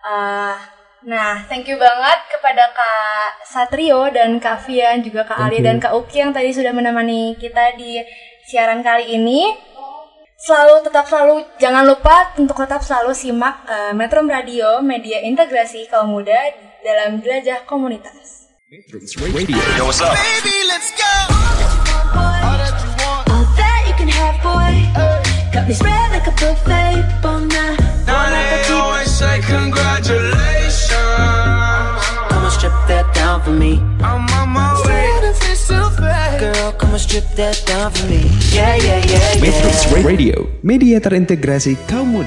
Eh, nah, thank you banget kepada Kak Satrio dan Kak Fian juga Kak Ali dan Kak Uki yang tadi sudah menemani kita di siaran kali ini selalu tetap selalu jangan lupa untuk tetap selalu simak eh, Metro Radio media integrasi kaum muda dalam jelajah komunitas. Radio. Yo, what's up? Baby, let's go. All that you want me spread like a buffet. Bon now, Now they always say congratulations. Down for me. I'm on my way. Girl, come and strip that down for me. Yeah, yeah, yeah, yeah. Metrums Radio, media terintegrasi kaum muda.